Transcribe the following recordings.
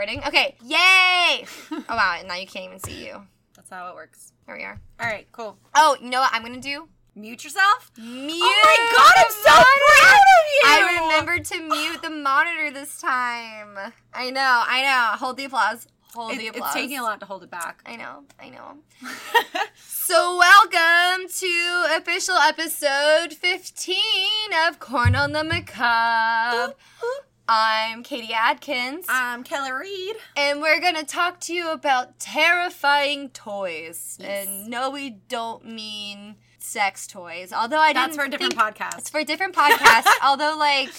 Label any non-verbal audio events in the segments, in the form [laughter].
recording. Okay, yay! oh wow, and now you can't even see you. That's how it works. There we are. All right, cool. Oh, you know what I'm gonna do? Mute yourself. Mute. Oh my god, I'm so proud of you. I remembered to mute the monitor this time. I know, I know. Hold the applause. Hold It- the applause. it's taking a lot to hold it back. I know, I know. [laughs] So, welcome to official episode 15 of Corn on the Macabre. I'm Katie Adkins, I'm Kelly Reed. and we're going to talk to you about terrifying toys. Yes. And no, we don't mean sex toys. Although I That's didn't for a different podcast. It's for a different [laughs] podcast. although, like,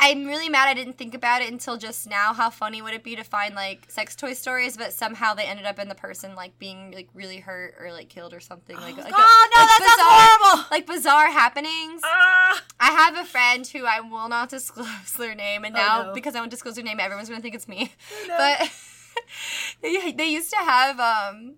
I'm really mad I didn't think about it until just now. How funny would it be to find like sex toy stories, but somehow they ended up in the person like being like really hurt or like killed or something. Like, like, God, Oh, no, like that sounds horrible. Like bizarre happenings. Ah. I have a friend who I will not disclose [laughs] their name, and Oh, now no. because I won't disclose their name, everyone's gonna think it's me. no. But [laughs] they they used to have um.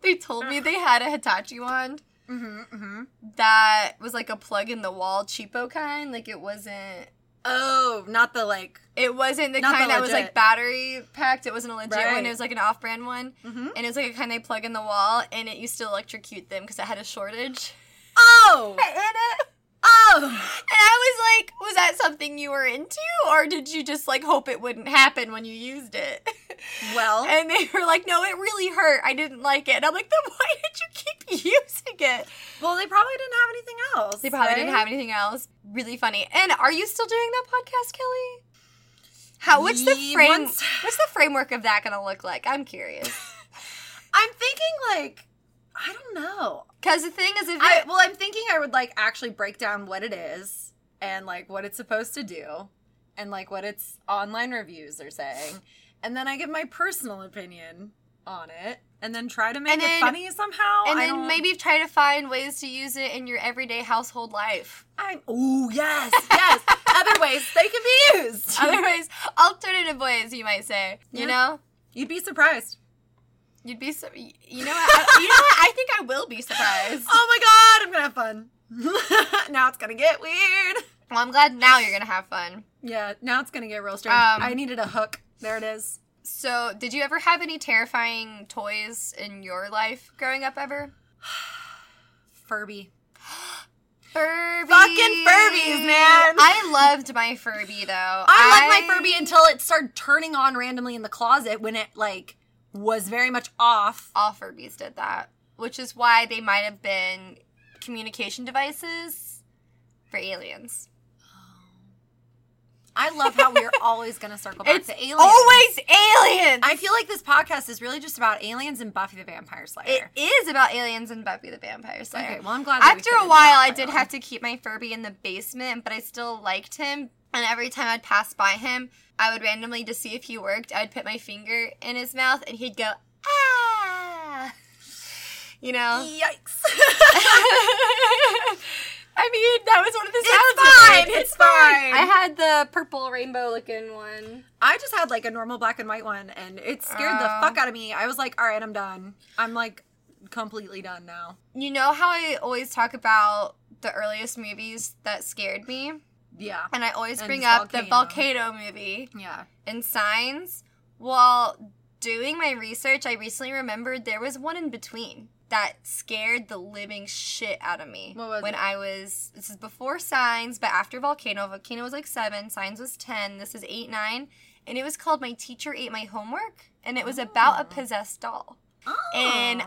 They told me they had a Hitachi wand hmm hmm that was like a plug in the wall cheapo kind. Like it wasn't Oh, not the like. It wasn't the kind the that was like battery packed. It wasn't a legit Right. one. It was like an off brand one. hmm And it was like a kind they plug in the wall and it used to electrocute them because it had a shortage Oh. [laughs] in it. Oh. And I was like, was that something you were into? Or did you just like hope it wouldn't happen when you used it? [laughs] Well. And they were like, no, it really hurt. I didn't like it. And I'm like, then why [laughs] did you keep using it? Well, they probably didn't have anything else. They probably didn't have anything else. Really funny. And are you still doing that podcast, Kelly? How what's the frame once- [laughs] what's the framework of that gonna look like? I'm curious. I'm thinking like. I don't know. Cause the thing is if I well, I'm thinking I would like actually break down what it is and like what it's supposed to do and like what its online reviews are saying. And then I give my personal opinion on it and then try to make And it then- funny somehow. and I then don't- maybe try to find ways to use it in your everyday household life. I'm oh yes, yes. [laughs] Other ways they can be used. Otherwise, alternative ways you might say. You know? You'd be surprised. You'd be so you know what? I, you know what? I think I will be surprised. [laughs] Oh my god, I'm gonna have fun. [laughs] now it's gonna get weird. Well, I'm glad now you're gonna have fun. Yeah, now it's gonna get real strange. Um, I needed a hook. There it is. So, did you ever have any terrifying toys in your life growing up ever? [sighs] Furby. [gasps] Furby. Fucking Furbies, man. I loved my Furby though. I, loved my Furby until it started turning on randomly in the closet when it like was very much off. all Furbies did that, which is why they might have been communication devices for aliens. I love how we're [laughs] always gonna circle back It's to aliens. always aliens. I feel like this podcast is really just about aliens and Buffy the Vampire Slayer. is about aliens and Buffy the Vampire Slayer. okay, well I'm glad. After a while, I did have to keep my Furby in the basement, but I still liked him. And every time I'd pass by him, I would randomly to see if he worked. I'd put my finger in his mouth, and he'd go ah, [laughs] you know. Yikes! [laughs] [laughs] I mean, that was one of the sounds. it fine, made. it's fine. I had the purple rainbow looking one. I just had like a normal black and white one, and it scared the Oh. fuck out of me. I was like, all right, I'm done. I'm like completely done now. You know how I always talk about the earliest movies that scared me, Yeah, and I always bring up the volcano. volcano movie. yeah. and signs. While doing my research, I recently remembered there was one in between that scared the living shit out of me. What was when it? I was this is before signs, but after volcano. Volcano was like seven, signs was ten. This is eight, nine, and it was called My Teacher Ate My Homework, and it was about a Oh. possessed doll. Oh. And-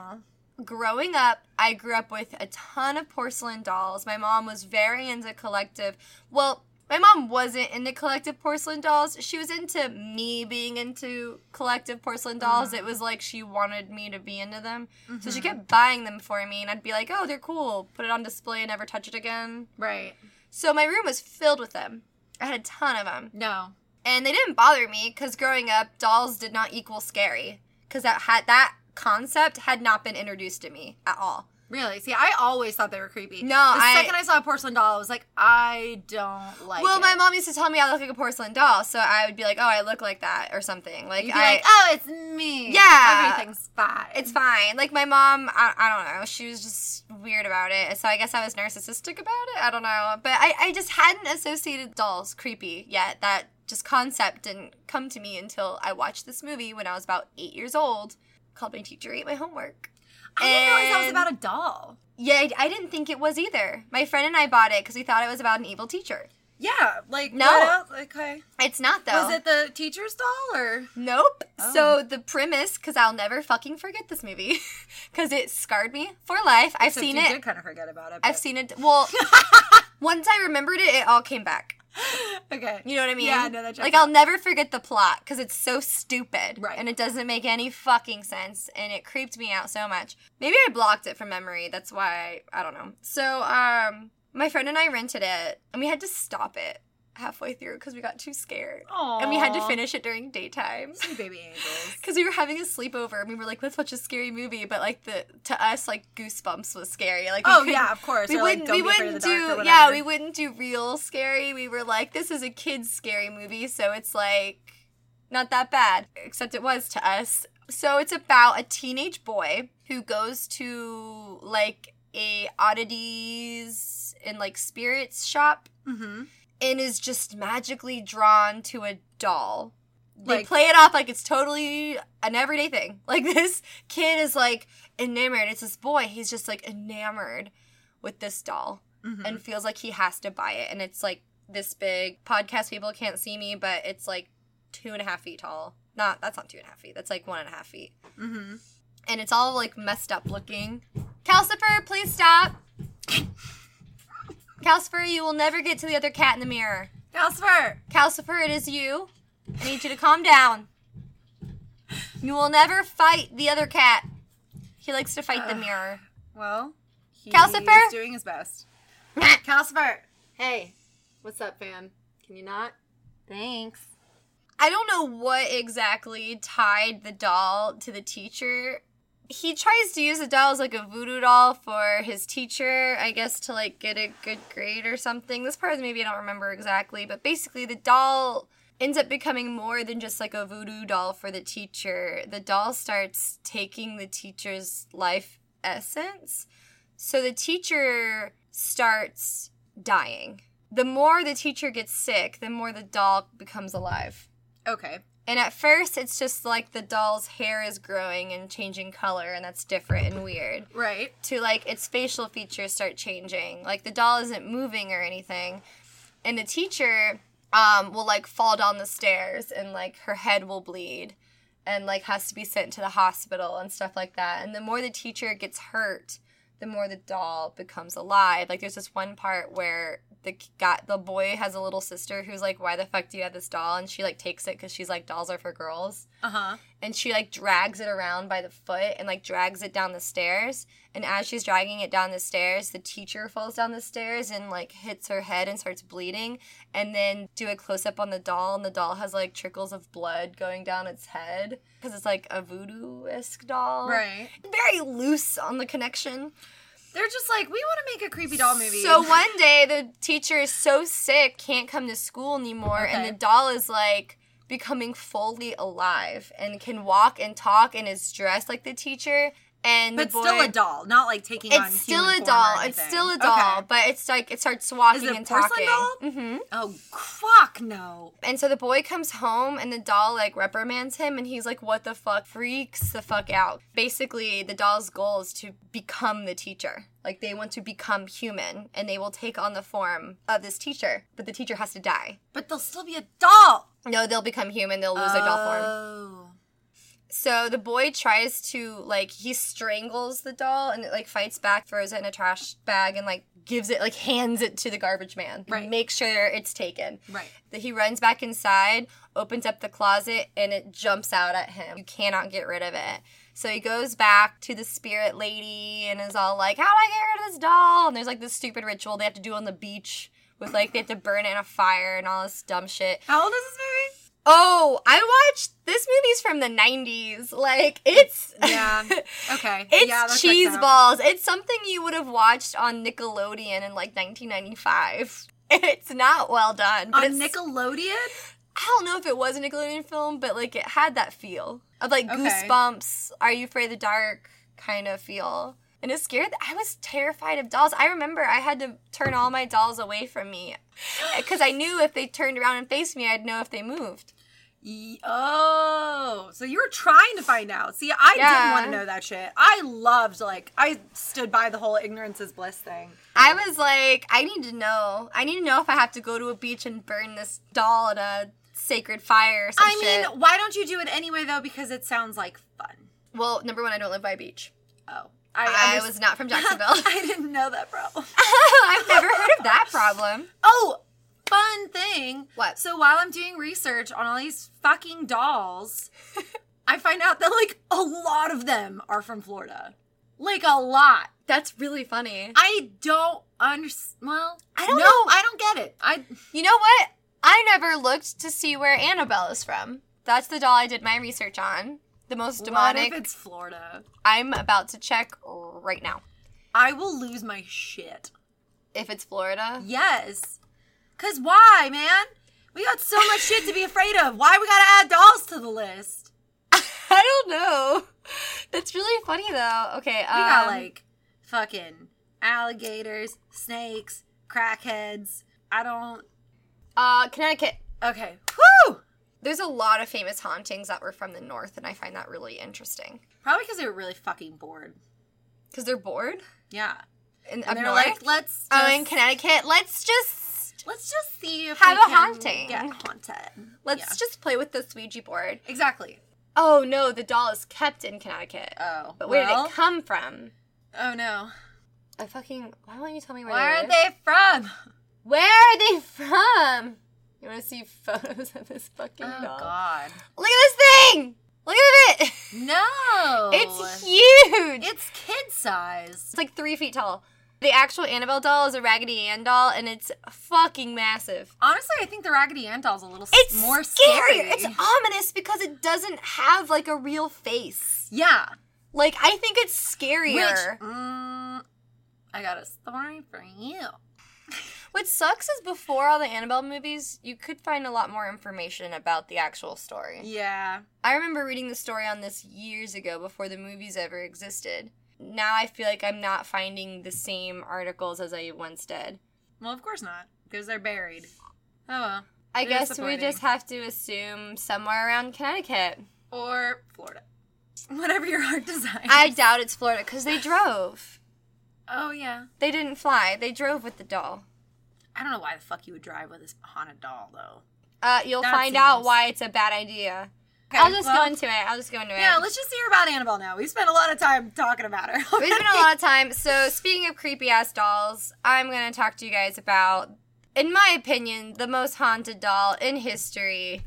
growing up, I grew up with a ton of porcelain dolls. My mom was very into collective. Well, my mom wasn't into collective porcelain dolls. She was into me being into collective porcelain dolls. It was like she wanted me to be into them. So she Mhm. kept buying them for me, and I'd be like, oh, they're cool. Put it on display and never touch it again. right. So my room was filled with them. I had a ton of them. No. And they didn't bother me because growing up, dolls did not equal scary. Because that had that concept had not been introduced to me at all. Really? See, I always thought they were creepy. No, the I- second I saw a porcelain doll, I was like, I don't like. well, it. my mom used to tell me I look like a porcelain doll, so I would be like, "Oh, I look like that" or something. Like, You'd be I, like, oh, it's me. Yeah. everything's fine. it's fine. Like my mom, I, I don't know, she was just weird about it. So I guess I was narcissistic about it. I don't know, but I, I just hadn't associated dolls creepy yet. That just concept didn't come to me until I watched this movie when I was about eight years old called My Teacher Ate My Homework. I didn't realize that was about a doll. Yeah, I, I didn't think it was either. My friend and I bought it because we thought it was about an evil teacher. Yeah, like No. Okay. It's not though. Was it the teacher's doll or? Nope. Oh. So the premise, because I'll never fucking forget this movie, [laughs] because it scarred me for life. I've Except seen it. Did kind of forget about it. I've seen it. Well, [laughs] once I remembered it, it all came back. [laughs] okay. You know what I mean? Yeah, no, that Like out. I'll never forget the plot because it's so stupid, Right. And it doesn't make any fucking sense, and it creeped me out so much. Maybe I blocked it from memory. That's why I, I don't know. So, um, my friend and I rented it, and we had to stop it halfway through because we got too scared, and we had to finish it during daytime. Sweet baby angels. [laughs] Because we were having a sleepover and we were like, let's watch a scary movie. But like the to us, like Goosebumps was scary. Like Oh yeah, of course. we Or, wouldn't don't we wouldn't of the dark or do yeah we wouldn't do real scary. We were like, this is a kids scary movie, so it's like not that bad. Except it was to us. So it's about a teenage boy who goes to like a oddities and like spirits shop Mhm. And is just magically drawn to a doll. They Like- play it off like it's totally an everyday thing. [laughs] Like this kid is like enamored. It's this boy. He's just like enamored with this doll Mhm. and feels like he has to buy it. And it's like this big. Podcast people can't see me, but it's like two and a half feet tall. Not that's not two and a half feet. That's like one and a half feet. Mhm. And it's all like messed up looking. Calcifer, please stop. [laughs] Calcifer, you will never get to the other cat in the mirror. Calcifer. Calcifer, it is you. I need you to calm down. You will never fight the other cat. He likes to fight the mirror. Well, he Calcifer? is doing his best. [laughs] Calcifer. Hey, what's up, fam? Can you not? Thanks. I don't know what exactly tied the doll to the teacher. He tries to use the doll as like a voodoo doll for his teacher, I guess to like get a good grade or something. This part is maybe I don't remember exactly, but basically the doll ends up becoming more than just like a voodoo doll for the teacher. The doll starts taking the teacher's life essence. So the teacher starts dying. The more the teacher gets sick, the more the doll becomes alive. Okay. And at first, it's just like the doll's hair is growing and changing color, and that's different and weird. Right. To like its facial features start changing. Like the doll isn't moving or anything. And the teacher um, will like fall down the stairs and like her head will bleed and like has to be sent to the hospital and stuff like that. And the more the teacher gets hurt, the more the doll becomes alive. Like there's this one part where the got the boy has a little sister who's like, "Why the fuck do you have this doll?" And she like takes it because she's like, "Dolls are for girls." Uh huh. and she like drags it around by the foot and like drags it down the stairs and as she's dragging it down the stairs the teacher falls down the stairs and like hits her head and starts bleeding and then do a close up on the doll and the doll has like trickles of blood going down its head because it's like a voodoo-esque doll Right. very loose on the connection They're just like, we want to make a creepy doll movie. so one day the teacher is so sick, can't come to school anymore, and the doll is like becoming fully alive and can walk and talk and is dressed like the teacher. And but the boy, still a doll, not like taking on. It's still a doll. It's still a doll, Okay. but it's like it starts walking it a and talking. doll? hmm Oh fuck no! And so the boy comes home and the doll like reprimands him and he's like, What the fuck? Freaks the fuck out. Basically, the doll's goal is to become the teacher. Like they want to become human and they will take on the form of this teacher, but the teacher has to die. But they'll still be a doll. No, they'll become human, they'll lose their doll form. So the boy tries to like he strangles the doll and it like fights back, throws it in a trash bag and like gives it like hands it to the garbage man. Right. Make sure it's taken. Right. that he runs back inside, opens up the closet, and it jumps out at him. You cannot get rid of it. So he goes back to the spirit lady and is all like, How do I get rid of this doll? And there's like this stupid ritual they have to do on the beach with like they have to burn it in a fire and all this dumb shit. How old is this movie? Oh, I watched this movie's from the 90s. Like it's Yeah. Okay. [laughs] It's yeah, cheese balls. It's something you would have watched on Nickelodeon in like 1995. [laughs] It's not well done. But on Nickelodeon. I don't know if it was a Nickelodeon film, but like it had that feel of like Okay. Goosebumps, Are You Afraid of the Dark kind of feel. And it scared. I was terrified of dolls. I remember I had to turn all my dolls away from me [gasps] because I knew if they turned around and faced me, I'd know if they moved. Oh, so you were trying to find out. See, I Yeah. didn't want to know that shit. I loved, like, I stood by the whole ignorance is bliss thing. I was like, I need to know. I need to know if I have to go to a beach and burn this doll in a sacred fire or I shit. mean, why don't you do it anyway, though? Because it sounds like fun. well, number one, I don't live by a beach. Oh. I, underst- was not from [laughs] Jacksonville. I didn't know that, problem. [laughs] I've never heard of that problem. Oh, fun thing. What? So while I'm doing research on all these fucking dolls, [laughs] I find out that like a lot of them are from Florida. Like a lot. That's really funny. I don't understand. Well, I don't no, know. I don't get it. I You know what? I never looked to see where Annabelle is from. That's the doll I did my research on. The most demonic. what if it's Florida? I'm about to check right now. I will lose my shit. If it's Florida. Yes. Cause why, man? We got so much shit to be afraid of. Why we gotta add dolls to the list? [laughs] I don't know. That's really funny though. Okay, We got um, like fucking alligators, snakes, crackheads. I don't. uh Connecticut. Okay. Whew! There's a lot of famous hauntings that were from the north, and I find that really interesting Probably because they were really fucking bored. because they're bored. Yeah. In, And they're north. like, let's. oh, in Connecticut, let's just Let's just see if Have we a can haunting. Get haunted. let's Yeah. just play with this Ouija board. exactly. Oh no, the doll is kept in Connecticut. Oh, but where well, did it come from? Oh no. I fucking. Why don't you tell me where? Where are live? they from? Where are they from? You want to see photos of this fucking Oh doll? Oh God. Look at this thing! Look at it! No. [laughs] It's huge! It's kid size. It's like three feet tall. The actual Annabelle doll is a Raggedy Ann doll, and it's fucking massive. Honestly, I think the Raggedy Ann doll's a little s- It's more scary. scary. It's ominous because it doesn't have like a real face. yeah. Like I think it's Which scarier. mm, I got a story for you. [laughs] What sucks is before all the Annabelle movies, you could find a lot more information about the actual story. Yeah. I remember reading the story on this years ago before the movies ever existed. Now I feel like I'm not finding the same articles as I once did. Well, of course not, because they're buried. Oh well. I guess we just have to assume somewhere around Connecticut. Or Florida. [laughs] Whatever your heart desires. I doubt it's Florida because they drove. Oh yeah. They didn't fly. They drove with the doll. I don't know why the fuck you would drive with this haunted doll though. Uh, you'll That find out why it's a bad idea. Okay, I'll just well, go into it. I'll just go into it. Yeah, let's just hear about Annabelle now. We spent a lot of time talking about her. We spent a [laughs] lot of time. So, speaking of creepy ass dolls, I'm going to talk to you guys about, in my opinion, the most haunted doll in history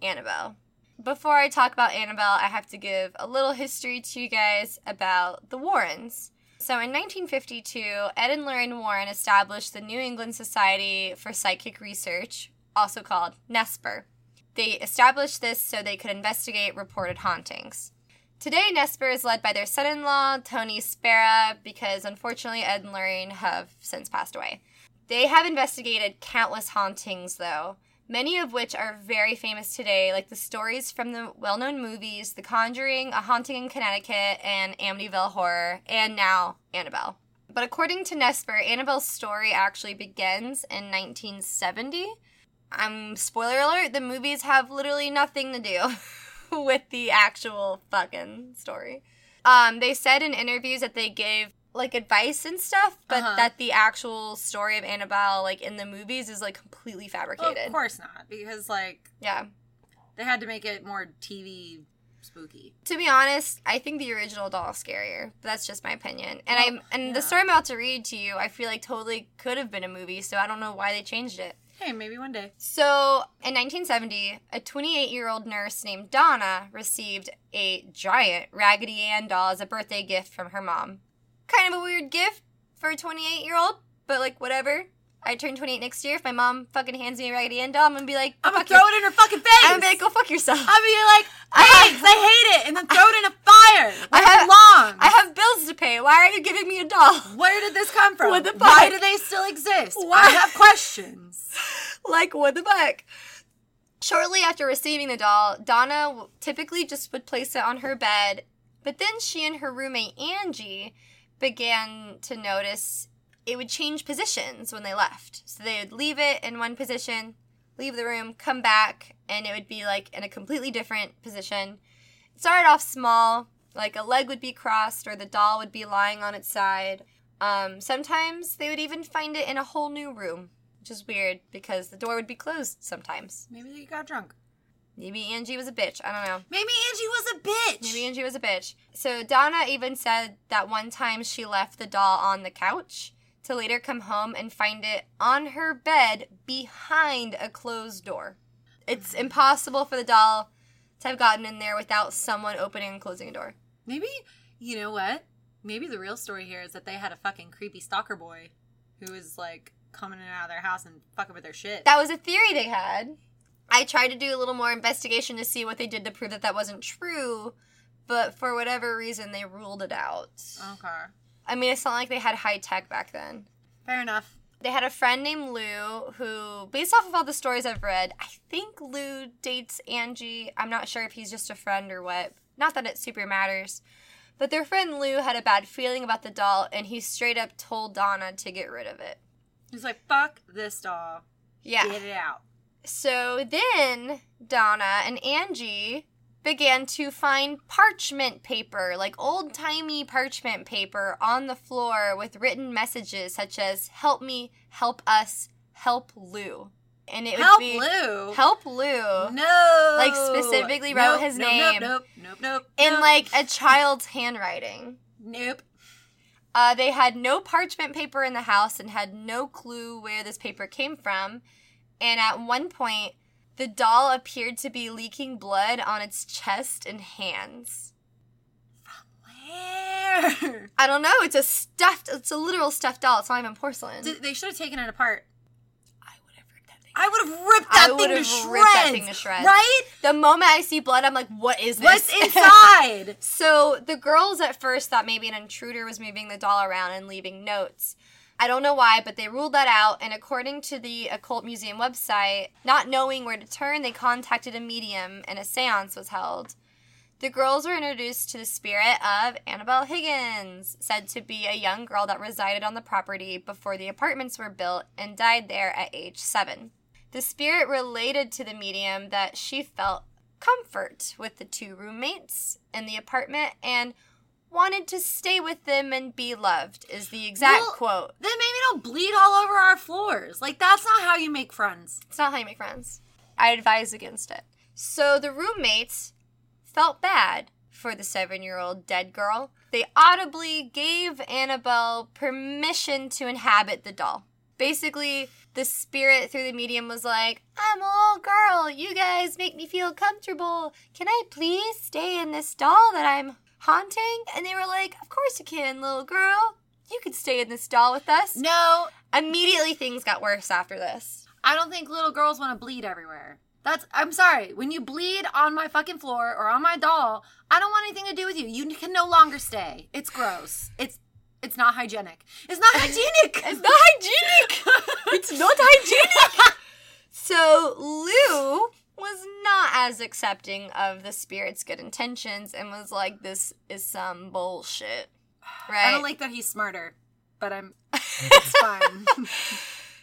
Annabelle. Before I talk about Annabelle, I have to give a little history to you guys about the Warrens. So, in 1952, Ed and Lorraine Warren established the New England Society for Psychic Research, also called NESPER. They established this so they could investigate reported hauntings. Today, Nesper is led by their son in law, Tony Spera, because unfortunately Ed and Lorraine have since passed away. They have investigated countless hauntings, though, many of which are very famous today, like the stories from the well known movies The Conjuring, A Haunting in Connecticut, and Amityville Horror, and now Annabelle. But according to Nesper, Annabelle's story actually begins in 1970. Um, spoiler alert, the movies have literally nothing to do [laughs] with the actual fucking story. Um, they said in interviews that they gave like advice and stuff, but Uh-huh. that the actual story of Annabelle, like in the movies, is like completely Well, fabricated. of course not, because like Yeah. they had to make it more TV spooky. To be honest, I think the original doll is scarier. But that's just my opinion. And Well, I'm and yeah. the story I'm about to read to you, I feel like totally could have been a movie, so I don't know why they changed it. Hey, maybe one day. So, in 1970, a 28 year old nurse named Donna received a giant Raggedy Ann doll as a birthday gift from her mom. Kind of a weird gift for a 28 year old, but like, whatever. I turn 28 next year. If my mom fucking hands me a Raggedy Ann doll, I'm gonna be like, I'm gonna throw your- it in her fucking face. I'm gonna be like, go fuck yourself. I'll be like, [laughs] thanks, I hate it, and then throw it in a fire. [laughs] I have- belongs. I have bills to pay. Why are you giving me a doll? [laughs] Where did this come from? What the Why do they still exist? Why? I have questions. like what the fuck shortly after receiving the doll donna typically just would place it on her bed but then she and her roommate angie began to notice it would change positions when they left. So they would leave it in one position, leave the room, come back, and it would be like in a completely different position. It started off small, like a leg would be crossed or the doll would be lying on its side. Um, sometimes they would even find it in a whole new room, which is weird because the door would be closed sometimes. Maybe they got drunk. Maybe Angie was a bitch. I don't know. Maybe Angie was a bitch. Maybe Angie was a bitch. So Donna even said that one time she left the doll on the couch to later come home and find it on her bed behind a closed door. It's impossible for the doll to have gotten in there without someone opening and closing a door. Maybe you know what? Maybe the real story here is that they had a fucking creepy stalker boy who was like coming in and out of their house and fucking with their shit. That was a theory they had. I tried to do a little more investigation to see what they did to prove that that wasn't true, but for whatever reason, they ruled it out. okay. I mean, it's not like they had high tech back then. Fair enough. They had a friend named Lou who, based off of all the stories I've read, I think Lou dates Angie. I'm not sure if he's just a friend or what. Not that it super matters. But their friend Lou had a bad feeling about the doll, and he straight up told Donna to get rid of it. He's like, fuck this doll. Yeah. Get it out. So then Donna and Angie began to find parchment paper, like old timey parchment paper, on the floor with written messages such as "Help me, help us, help Lou," and it Help would be Help Lou. "Help Lou" No. Like, specifically wrote Nope, his nope, name. Nope, nope, nope. in nope, like a child's handwriting. Nope. Uh, they had no parchment paper in the house and had no clue where this paper came from. And at one point, the doll appeared to be leaking blood on its chest and hands. Where? [laughs] I don't know. It's a stuffed. It's a literal stuffed doll. It's not even porcelain. They should have taken it apart. I would have ripped that thing. I would have ripped I thing to shreds. ripped that thing to shreds. Right? The moment I see blood, I'm like, "What is this?" What's [laughs] inside? So the girls at first thought maybe an intruder was moving the doll around and leaving notes. I don't know why, but they ruled that out. And according to the Occult Museum website, not knowing where to turn, they contacted a medium and a seance was held. The girls were introduced to the spirit of Annabelle Higgins, said to be a young girl that resided on the property before the apartments were built and died there at age seven. The spirit related to the medium that she felt comfort with the two roommates in the apartment and wanted to stay with them and be loved, is the exact Well- quote. Then maybe don't bleed all over our floors. Like that's not how you make friends. It's not how you make friends. I advise against it. So the roommates felt bad for the seven year old dead girl. They audibly gave Annabelle permission to inhabit the doll. Basically, the spirit through the medium was like, I'm a little girl. You guys make me feel comfortable. Can I please stay in this doll that I'm haunting? And they were like, Of course you can, little girl. You could stay in this doll with us. No, Immediately, things got worse after this. I don't think little girls want to bleed everywhere. That's I'm sorry. When you bleed on my fucking floor or on my doll, I don't want anything to do with you. You can no longer stay. It's gross. It's it's not hygienic. It's not [laughs] hygienic. It's not hygienic. [laughs] it's not hygienic. [laughs] so Lou as accepting of the spirit's good intentions and was like, "This is some bullshit." Right. I don't like that he's smarter, but I'm [laughs] it's fine. [laughs]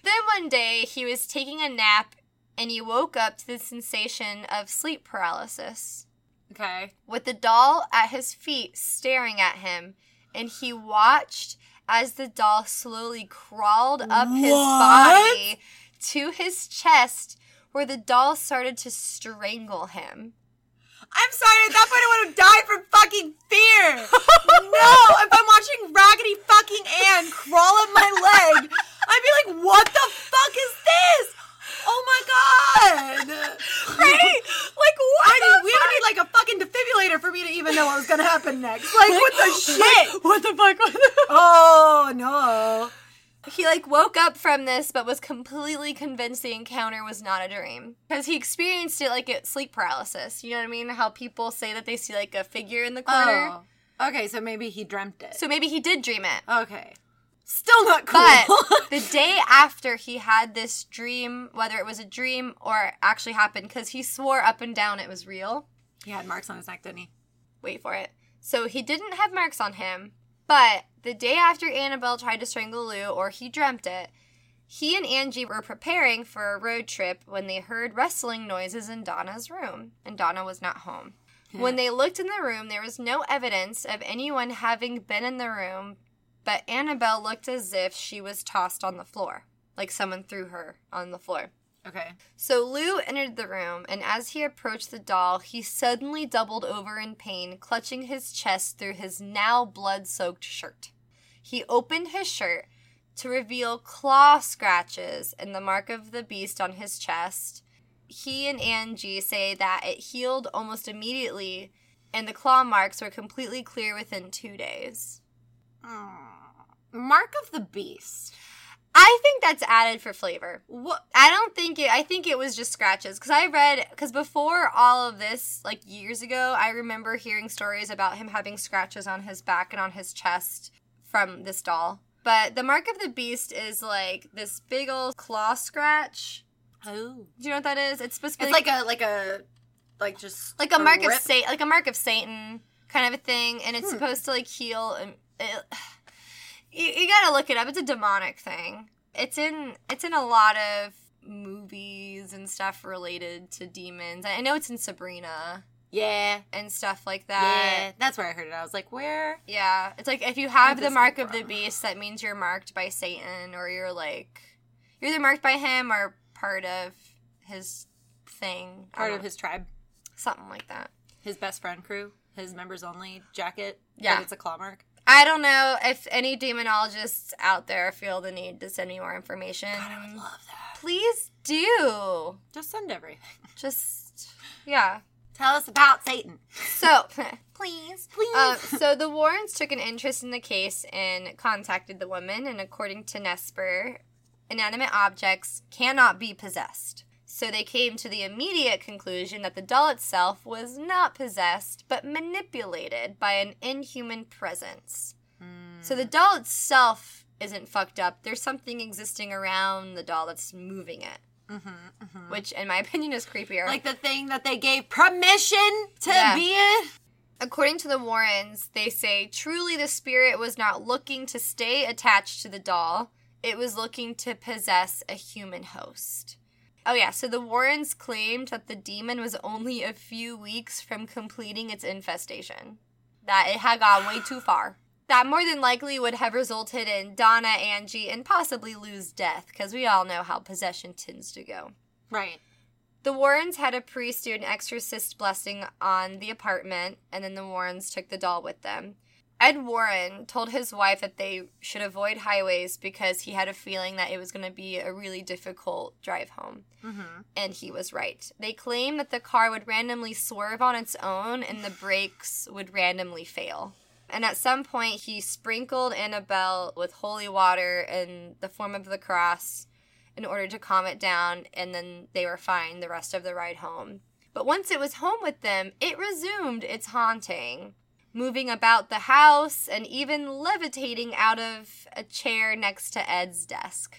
Then one day he was taking a nap and he woke up to the sensation of sleep paralysis okay. with the doll at his feet staring at him and he watched as the doll slowly crawled up his body to his chest where the doll started to strangle him. I'm sorry, at that point I would have died from fucking fear. [laughs] no, if I'm watching Raggedy fucking Ann crawl up my leg, I'd be like, what the fuck is this? Oh my god! Right? Like what? I need, we would need like a fucking defibrillator for me to even know what was gonna happen next. Like, what the [laughs] shit? What the fuck? Oh no. He like woke up from this but was completely convinced the encounter was not a dream because he experienced it like sleep paralysis. You know what I mean? How people say that they see like a figure in the corner. Oh. Okay, so maybe he dreamt it. So maybe he did dream it. okay. Still not cool. But [laughs] the day after he had this dream, whether it was a dream or actually happened, because he swore up and down it was real. he had marks on his neck, didn't he? Wait for it. So he didn't have marks on him, But the day after Annabelle tried to strangle Lou, or he dreamt it, he and Angie were preparing for a road trip when they heard rustling noises in Donna's room, and Donna was not home. When they looked in the room, there was no evidence of anyone having been in the room, but Annabelle looked as if she was tossed on the floor, like someone threw her on the floor. Okay. So Lou entered the room, and as he approached the doll, he suddenly doubled over in pain, clutching his chest through his now blood soaked shirt. He opened his shirt to reveal claw scratches and the mark of the beast on his chest. He and Angie say that it healed almost immediately, and the claw marks were completely clear within two days. Mark of the Beast. I think that's added for flavor. What? I don't think it. I think it was just scratches because I read because before all of this, like years ago, I remember hearing stories about him having scratches on his back and on his chest from this doll. But the mark of the beast is like this big old claw scratch. Oh. Do you know what that is? It's supposed to be It's like a like a like just like a mark of. Satan, like a mark of Satan kind of a thing, and it's Hmm. supposed to like heal. And it, you, you gotta look it up. It's a demonic thing. It's in it's in a lot of movies and stuff related to demons. I know it's in Sabrina Yeah. and stuff like that. Yeah. that. That's where I heard it. I was like, where? Yeah, it's like if you have the mark of the beast, that means you're marked by Satan, or you're like you're either marked by him or part of his thing. Part of his tribe. something like that. His best friend crew. His members only jacket. Yeah. It's a claw mark. I don't know if any demonologists out there feel the need to send me more information. God, I would love that. Please do. Just send everything. Just yeah. Tell us about Satan. So [laughs] please, Please. Uh, so the Warrens took an interest in the case and contacted the woman. And according to Nesper, inanimate objects cannot be possessed. So they came to the immediate conclusion that the doll itself was not possessed, but manipulated by an inhuman presence. So the doll itself isn't fucked up. There's something existing around the doll that's moving it, mm-hmm, which, in my [laughs] opinion, is creepier. Like the thing that they gave permission to Yeah. be in. According to the Warrens, they say truly the spirit was not looking to stay attached to the doll, it was looking to possess a human host. Oh, yeah, so the Warrens claimed that the demon was only a few weeks from completing its infestation, that it had gone way too far. That more than likely would have resulted in Donna, Angie, and possibly Lou's death, because we all know how possession tends to go. Right. The Warrens had a priest do an exorcist blessing on the apartment, and then the Warrens took the doll with them. Ed Warren told his wife that they should avoid highways because he had a feeling that it was going to be a really difficult drive home. Mm-hmm. And he was right. They claimed that the car would randomly swerve on its own and the brakes would randomly fail. And at some point, he sprinkled Annabelle with holy water in the form of the cross in order to calm it down, and then they were fine the rest of the ride home. But once it was home with them, it resumed its haunting, moving about the house and even levitating out of a chair next to Ed's desk.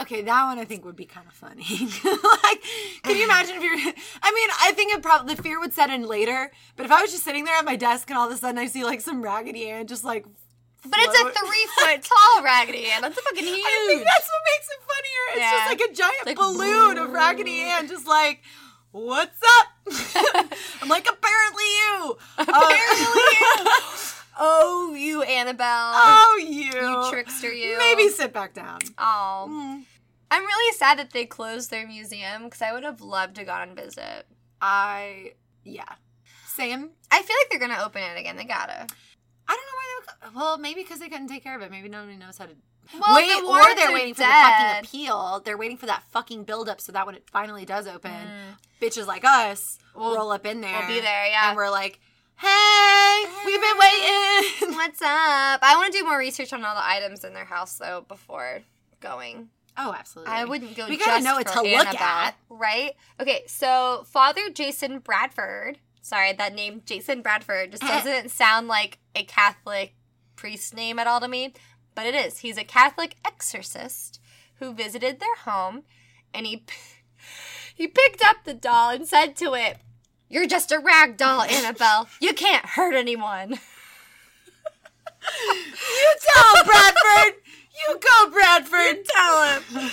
Okay, that one I think would be kind of funny. [laughs] like, can you imagine if you're? I mean, I think it probably the fear would set in later. But if I was just sitting there at my desk and all of a sudden I see like some Raggedy Ann just like, But it's a three foot [laughs] tall Raggedy Ann. That's a fucking huge. I think that's what makes it funnier. It's Yeah. just like a giant Like, balloon of Raggedy Ann, just like, what's up? [laughs] I'm like, apparently you. Apparently Uh, you. [laughs] Oh, you Annabelle. oh, you. You trickster, you. Maybe sit back down. Oh. Mm. I'm really sad that they closed their museum because I would have loved to go on visit. I, yeah. Same. I feel like they're gonna open it again. They gotta. I don't know why they would. Well, maybe because they couldn't take care of it. Maybe nobody knows how to. Well, Wait, the or they're waiting for dead. the fucking appeal. They're waiting for that fucking buildup so that when it finally does open, bitches like us Mm. We'll- roll up in there. We'll be there, yeah. And we're like, hey, we've been waiting. [laughs] What's up? I want to do more research on all the items in their house though before going. oh, absolutely. I wouldn't go. We just gotta know what for to look Annabelle, at. right? Okay, so Father Jason Bradford. Sorry, that name Jason Bradford just [laughs] doesn't sound like a Catholic priest name at all to me, but it is. He's a Catholic exorcist who visited their home, and he he picked up the doll and said to it, "You're just a rag doll, Annabelle. You can't hurt anyone." [laughs] you tell him, Bradford. You go, Bradford. Tell him.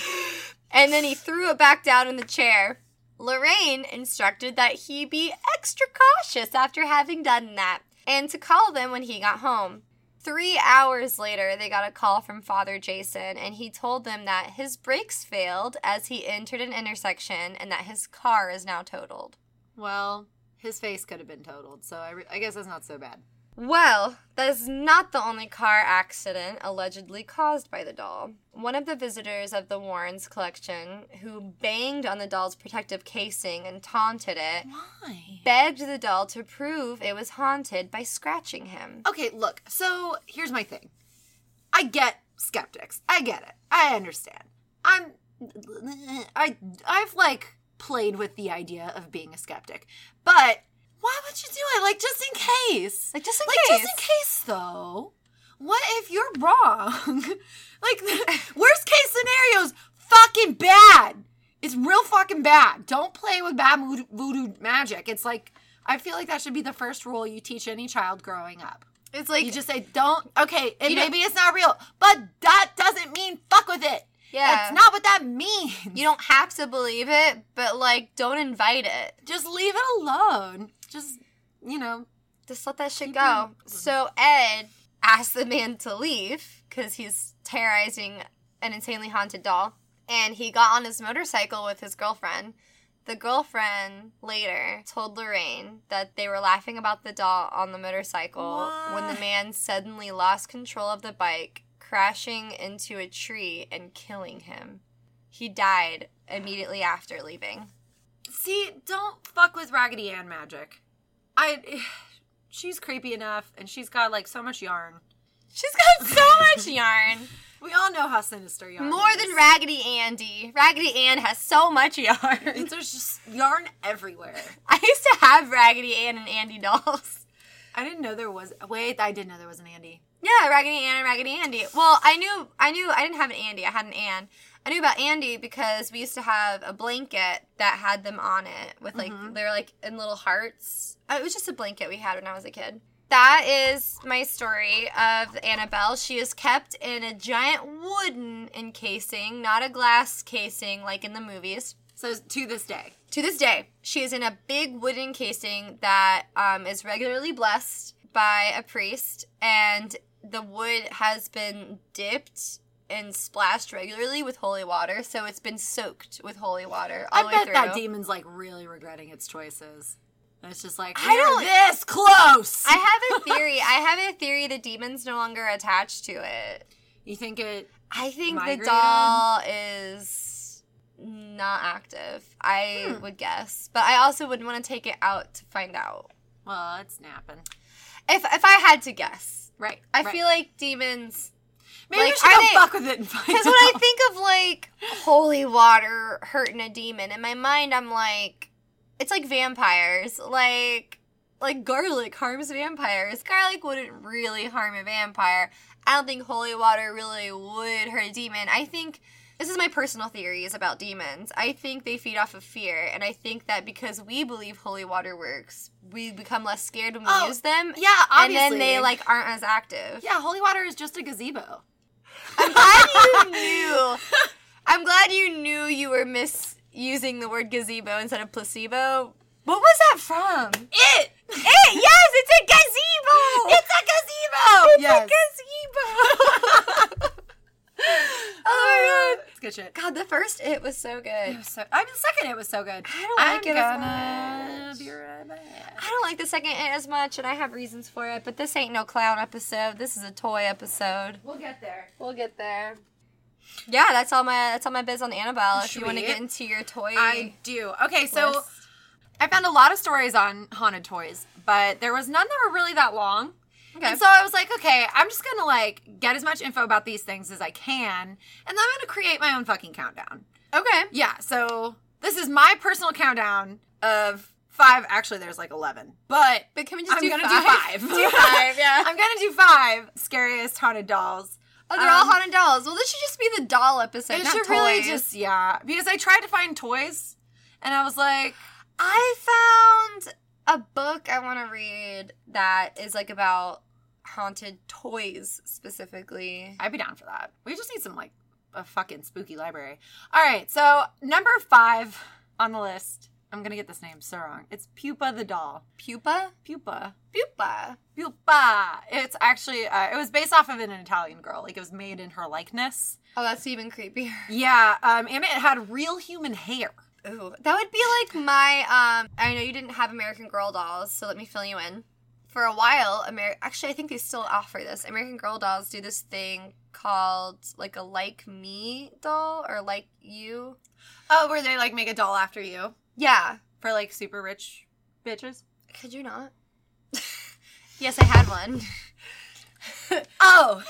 and then he threw it back down in the chair. Lorraine instructed that he be extra cautious after having done that and to call them when he got home. Three hours later, they got a call from Father Jason, and he told them that his brakes failed as he entered an intersection and that his car is now totaled. Well, his face could have been totaled, so I, re- I guess that's not so bad. Well, that is not the only car accident allegedly caused by the doll. One of the visitors of the Warrens collection, who banged on the doll's protective casing and taunted it, Why? begged the doll to prove it was haunted by scratching him. Okay, look. So here's my thing. I get skeptics. I get it. I understand. I'm. I I've like played with the idea of being a skeptic, but why would you do it? Like just in case. Like, just in case. like case. just in case though. What if you're wrong? [laughs] like [laughs] worst case scenarios, fucking bad. It's real fucking bad. Don't play with bad voodoo, magic. It's like I feel like that should be the first rule you teach any child growing up. It's like, You just say, don't, okay, and maybe it's not real, but that doesn't mean fuck with it. yeah. That's not what that means. you don't have to believe it, but like, don't invite it. just leave it alone. Just, you know, Just let that shit go. it- So Ed asked the man to leave because he's terrorizing an insanely haunted doll. And he got on his motorcycle with his girlfriend. The girlfriend later told Lorraine that they were laughing about the doll on the motorcycle when the man suddenly lost control of the bike, crashing into a tree and killing him. He died immediately after leaving. see, don't fuck with Raggedy Ann magic. I, [sighs] she's creepy enough, and she's got like so much yarn. She's got so [laughs] much yarn. We all know how sinister yarn. More is. than Raggedy Andy. Raggedy Ann has so much yarn. [laughs] There's just yarn everywhere. I used to have Raggedy Ann and Andy dolls. I didn't know there was. Wait, I didn't know there was an Andy. Yeah, Raggedy Ann and Raggedy Andy. Well, I knew, I knew, I didn't have an Andy. I had an Ann. I knew about Andy because we used to have a blanket that had them on it with like Mhm. they were like in little hearts. Uh, It was just a blanket we had when I was a kid. That is my story of Annabelle. She is kept in a giant wooden encasing, not a glass casing like in the movies. So to this day, To this day, she is in a big wooden casing that um, is regularly blessed by a priest, and the wood has been dipped and splashed regularly with holy water, so it's been soaked with holy water all I the way bet that demon's like really regretting its choices. And it's just like I don't- this close. I have a theory. [laughs] I have a theory the demon's no longer attached to it. you think it? I think the doll is not active. I Hmm. would guess, but I also wouldn't want to take it out to find out. Well, it's napping. If if I had to guess, Right. I right. feel like demons. Maybe like, we should go they- fuck with it and find Because when I think of like holy water hurting a demon, in my mind I'm like, it's like vampires. Like like garlic harms vampires. Garlic wouldn't really harm a vampire. I don't think holy water really would hurt a demon. I think this is my personal theories about demons. I think they feed off of fear, and I think that because we believe holy water works, we become less scared when we Oh, use them. yeah, obviously. and then they like aren't as active. yeah, holy water is just a gazebo. I'm glad you [laughs] knew. I'm glad you knew you were misusing the word gazebo instead of placebo. What was that from? It. It, yes, it's a gazebo. It's a gazebo. It's yes. a gazebo. [laughs] oh my uh, It's good shit. god. God, the first it was so It good. was so. I mean, the second it was so good. I don't I'm like it as much. be right back. I don't like the second it as much, and I have reasons for it. But this ain't no clown episode. This is a toy episode. We'll get there. We'll get there. Yeah, that's all my that's all my biz on Annabelle. If you want to get into your toy, I do. Okay, so list. I found a lot of stories on haunted toys, but there was none that were really that long. Okay. And so I was like, okay, I'm just gonna like get as much info about these things as I can, and then I'm gonna create my own fucking countdown. okay. Yeah, so this is my personal countdown of five. Actually, there's like eleven, but But can we just I'm do gonna five? do five. [laughs] do five, yeah. [laughs] I'm gonna do five scariest haunted dolls. Oh, they're all Um, haunted dolls. Well, this should just be the doll episode, it not should toys. really just yeah, because I tried to find toys, and I was like, I found a book I want to read that is like about haunted toys specifically. I'd be down for that. We just need some like a fucking spooky library. All right, so number five on the list. I'm gonna get this name so wrong. It's Pupa the doll. Pupa? Pupa. Pupa. Pupa. It's actually uh, it was based off of an Italian girl. Like it was made in her likeness. Oh, that's even creepier. Yeah, um, and it had real human hair. Ooh, that would be like my. Um, I know you didn't have American Girl dolls, so let me fill you in. For a while, Amer- actually, I think they still offer this. American Girl dolls do this thing called like a like me doll or like you. Oh, where they like make a doll after you Yeah, for like super rich bitches. could you not? [laughs] yes, I had one. [laughs] Oh,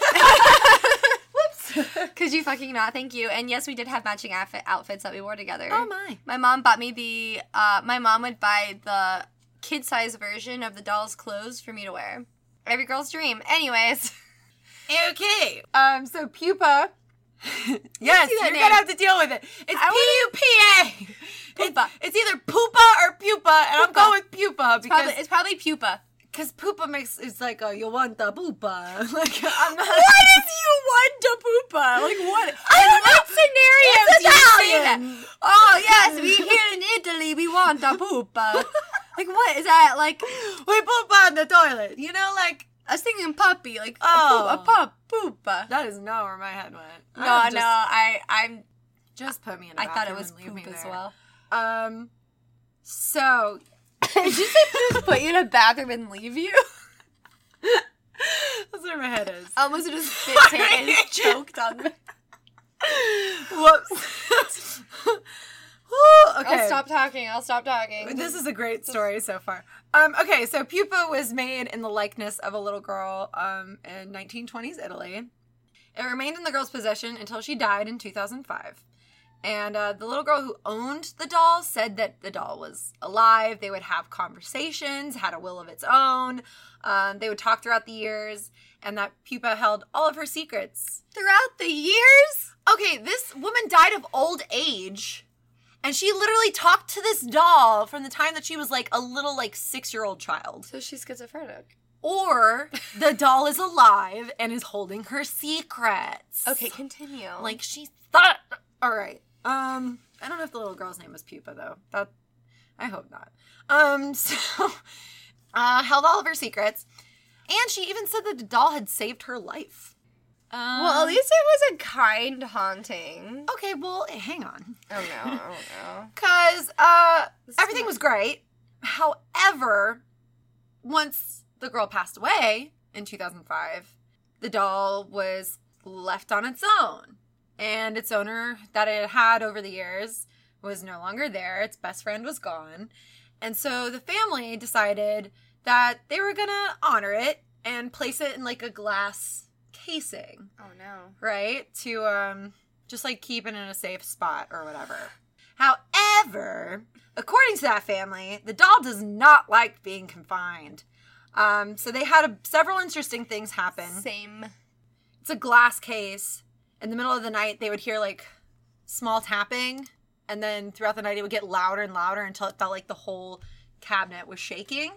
[laughs] whoops. Could you fucking not? Thank you. And yes, we did have matching outfit outfits that we wore together. oh my. My mom bought me the. Uh, my mom would buy the kid size version of the doll's clothes for me to wear. Every girl's dream. Anyways, Okay. [laughs] Um. So pupa. [laughs] yes, you're name. gonna have to deal with it. It's P I U P A. Pupa. It's either pupa or pupa, and I'm going with pupa it's probably, because it's probably pupa. Because pupa makes it's like uh, you want the pupa. like I'm not. What is you want to pupa? Like what? [laughs] I don't in what scenario It's do you say Italian. Oh yes, we here in Italy we want a pupa. [laughs] like what is that? Like We pupa on the toilet. You know, like I was thinking puppy, like Oh. a, poop, a pup, pupa. that is not where my head went. No, no, just, I I'm Just put me in. A I thought it was poop as well. Um. So Did you say just put you in a bathroom and leave you? that's where my head is. I almost just [laughs] spit it and choked on me. Whoops. Okay. I'll stop talking. I'll stop talking. This is a great story so far. Um, okay, so Pupa was made in the likeness of a little girl um, in 1920s Italy. It remained in the girl's possession until she died in 2005. And uh, the little girl who owned the doll said that the doll was alive. They would have conversations, had a will of its own. Um, they would talk throughout the years, and that Pupa held all of her secrets. throughout the years. Okay, this woman died of old age. And she literally talked to this doll from the time that she was like a little like 6-year-old child. So she's schizophrenic. Or the doll is alive and is holding her secrets. Okay, continue. Like she thought All right. Um I don't know if the little girl's name was Pupa though. That I hope not. Um [laughs] so uh held all of her secrets. And she even said that the doll had saved her life. Um, well, at least it was a kind haunting. Okay, well, hang on. Oh no, oh [laughs] no. Cause uh This everything was great. However, once the girl passed away in 2005, the doll was left on its own. And its owner that it had over the years was no longer there. Its best friend was gone. And so the family decided that they were going to honor it and place it in like a glass casing Oh no. right? To um just like keep it in a safe spot or whatever. However, according to that family, the doll does not like being confined. Um, so they had a, several interesting things happen. Same. It's a glass case. In the middle of the night, they would hear like small tapping, and then throughout the night, it would get louder and louder until it felt like the whole cabinet was shaking.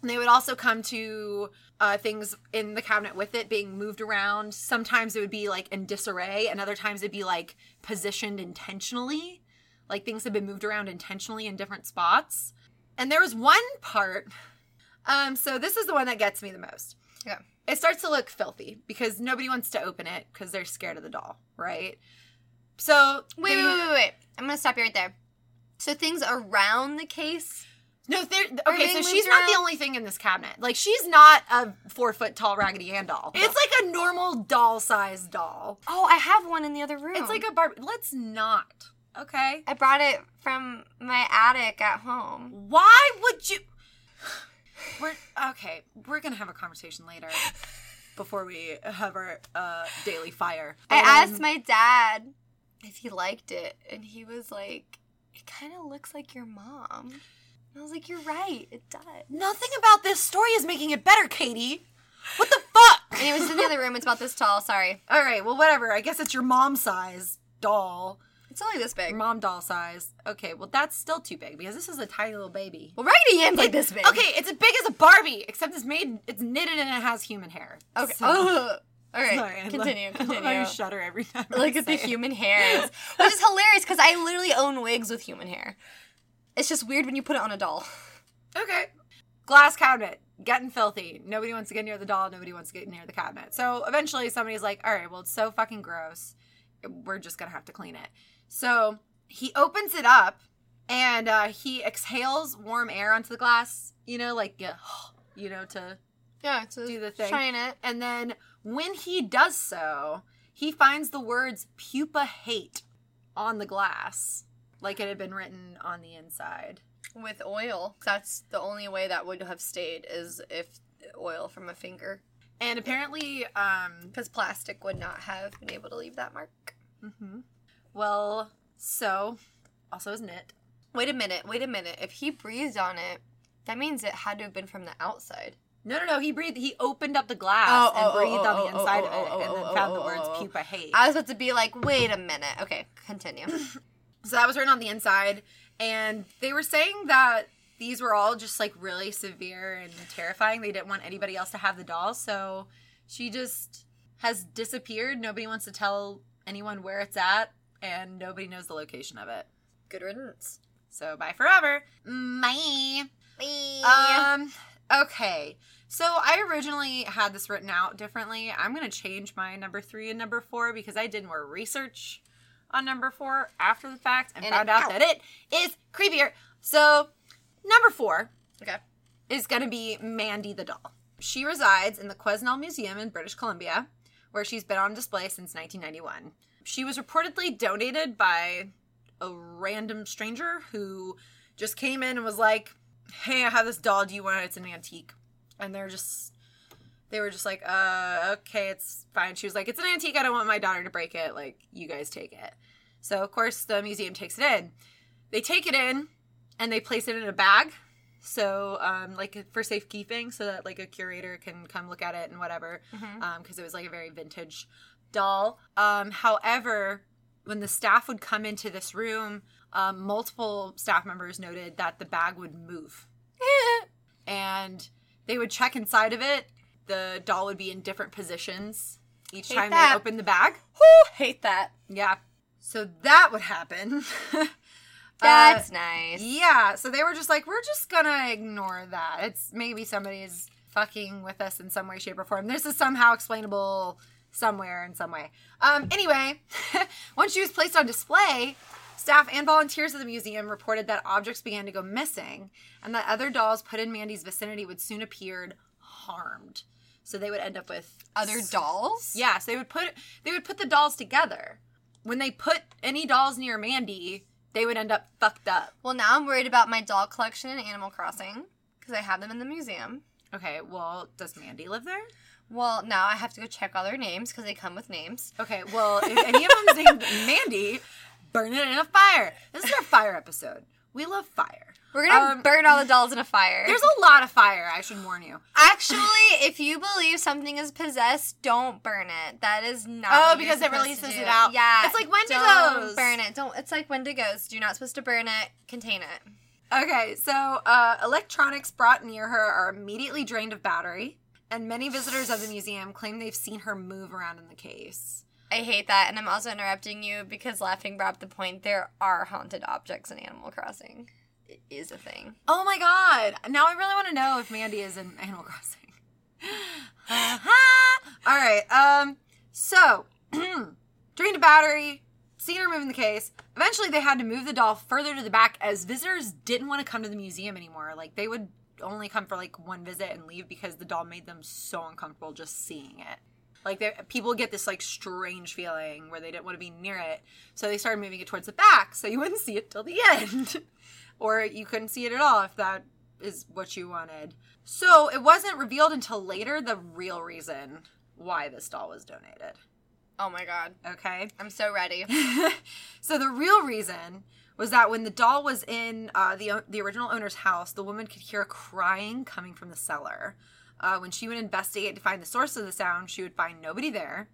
And they would also come to uh, things in the cabinet with it being moved around. Sometimes it would be like in disarray, and other times it'd be like positioned intentionally. Like things had been moved around intentionally in different spots. And there was one part. Um, so this is the one that gets me the most. Yeah. It starts to look filthy because nobody wants to open it because they're scared of the doll, right? So Wait, wait, wait, wait, wait. I'm gonna stop you right there. So things around the case. No, there- okay, so she's not the only thing in this cabinet. Like, she's not a four foot tall Raggedy Ann doll. It's like a normal doll sized doll. Oh, I have one in the other room. It's like a Barbie. Let's not, okay? I brought it from my attic at home. Why would you? We're okay. We're gonna have a conversation later before we have our uh, daily fire. I Um, asked my dad if he liked it, and he was like, "It kind of looks like your mom." And I was like, "You're right, it does." Nothing about this story is making it better, Katie. What the fuck? Anyways, in the other room. It's about this tall. Sorry. All right, well, whatever. I guess it's your mom size doll. It's only this big. Mom doll size. Okay, well that's still too big because this is a tiny little baby. Well, Raggedy Ann's like this big. Okay, it's as big as a Barbie, except it's made, it's knitted and it has human hair. Okay. So- oh. Ugh. [laughs] All right. Sorry, continue. [laughs] love- continue. I shudder every time. Look at the it. human [laughs] hairs, which is hilarious because I literally own wigs with human hair. It's just weird when you put it on a doll. Okay. Glass cabinet, getting filthy. Nobody wants to get near the doll. Nobody wants to get near the cabinet. So eventually somebody's like, all right, well, it's so fucking gross. We're just to have to clean it. So he opens it up and uh, he exhales warm air onto the glass, you know, like, you know, to. Yeah, to Do the thing. Shine it. And then when he does so, he finds the words pupa hate on the glass, like it had been written on the inside. with oil. That's the only way that would have stayed is if oil from a finger, And apparently, um, because plastic would not have been able to leave that mark. hmm Well, so also isn't it? Wait a minute. Wait a minute. If he breathed on it, that means it had to have been from the outside. No, no, no. He breathed. He opened up the glass Oh, and oh, oh, breathed oh, on the oh, oh inside oh, of it, oh, and then oh, found the words. "pupa hate." I was about to be like, wait a minute. Okay, continue. [clears throat] So that was written on the inside, and they were saying that these were all just like really severe and terrifying. They didn't want anybody else to have the doll, so she just has disappeared. Nobody wants to tell anyone where it's at, and nobody knows the location of it. Good riddance. So bye forever. Bye. Bye. Um. Okay. So I originally had this written out differently. I'm gonna change my number three and number four because I did more research on number four after the fact and, And found it- out that it is creepier. So number four okay. is gonna be Mandy the doll. She resides in the Quesnel Museum in British Columbia, where she's been on display since 1991. She was reportedly donated by a random stranger who just came in and was like, "Hey, I have this doll. Do you want it? It's an antique." And they're just they were just like, "Uh, okay, it's fine." She was like, "It's an antique. I don't want my daughter to break it. Like, you guys take it." So, of course, the museum takes it in. They take it in and they place it in a bag. So, um, like for safekeeping, so that like a curator can come look at it and whatever, because it was like a very vintage doll. Um, however, when the staff would come into this room, um, multiple staff members noted that the bag would move, [laughs] and they would check inside of it. The doll would be in different positions each Hate time that. they opened the bag. Whew, hate that. Yeah, so that would happen. [laughs] Uh, That's nice. yeah, so they were just like, we're just gonna ignore that. It's maybe somebody's fucking with us in some way, shape, or form. This is somehow explainable somewhere in some way. Um, anyway, [laughs] once she was placed on display, staff and volunteers of the museum reported that objects began to go missing and that other dolls put in Mandy's vicinity would soon appear harmed. So they would end up with Other dolls? yeah, so they would put they would put the dolls together. When they put any dolls near Mandy, they would end up fucked up. Well, now I'm worried about my doll collection in Animal Crossing because I have them in the museum. Okay, well, does Mandy live there? Well, now I have to go check all their names because they come with names. Okay, well, if any of them's named Mandy, burn it in a fire. This is our fire episode. We love fire. We're gonna Um, burn all the dolls in a fire. There's a lot of fire, I should warn you. Actually, if you believe something is possessed, don't burn it. That is not. Oh, because it releases it out. Yeah, It's like Don't burn it. Don't. It's like Wendigos. You're not supposed to burn it. Contain it. Okay, so uh, electronics brought near her are immediately drained of battery, and many visitors of the museum claim they've seen her move around in the case. I hate that, and I'm also interrupting you because laughing brought up the point. There are haunted objects in Animal Crossing. It is a thing. Oh my god! Now I really want to know if Mandy is in Animal Crossing. [laughs] All right. Um. So, [clears throat] drained a battery. Seen her moving the case. Eventually, they had to move the doll further to the back as visitors didn't want to come to the museum anymore. Like they would only come for like one visit and leave because the doll made them so uncomfortable just seeing it. Like people get this like strange feeling where they didn't want to be near it, so they started moving it towards the back so you wouldn't see it till the [laughs] end, or you couldn't see it at all if that is what you wanted. So it wasn't revealed until later the real reason why this doll was donated. Oh my god. Okay. I'm so ready. [laughs] so the real reason was that when the doll was in uh, the the original owner's house, the woman could hear crying coming from the cellar. Uh, when she would investigate to find the source of the sound, she would find nobody there.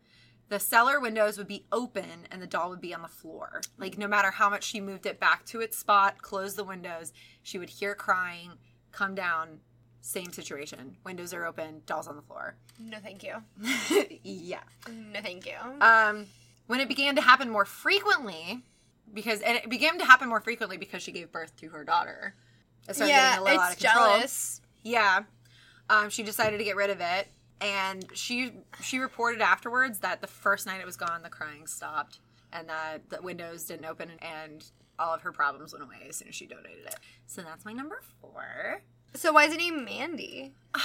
the cellar windows would be open and the doll would be on the floor. Like no matter how much she moved it back to its spot, closed the windows, she would hear crying, come down, same situation. Windows are open, doll's on the floor. No, thank you. [laughs] yeah. No, thank you. Um, when it began to happen more frequently, because and it began to happen more frequently because she gave birth to her daughter. It started yeah, getting a little out of control. jealous. Yeah. Um, she decided to get rid of it, and she she reported afterwards that the first night it was gone, the crying stopped, and that the windows didn't open, and all of her problems went away as soon as she donated it. So that's my number four. So why is it named Mandy? [sighs]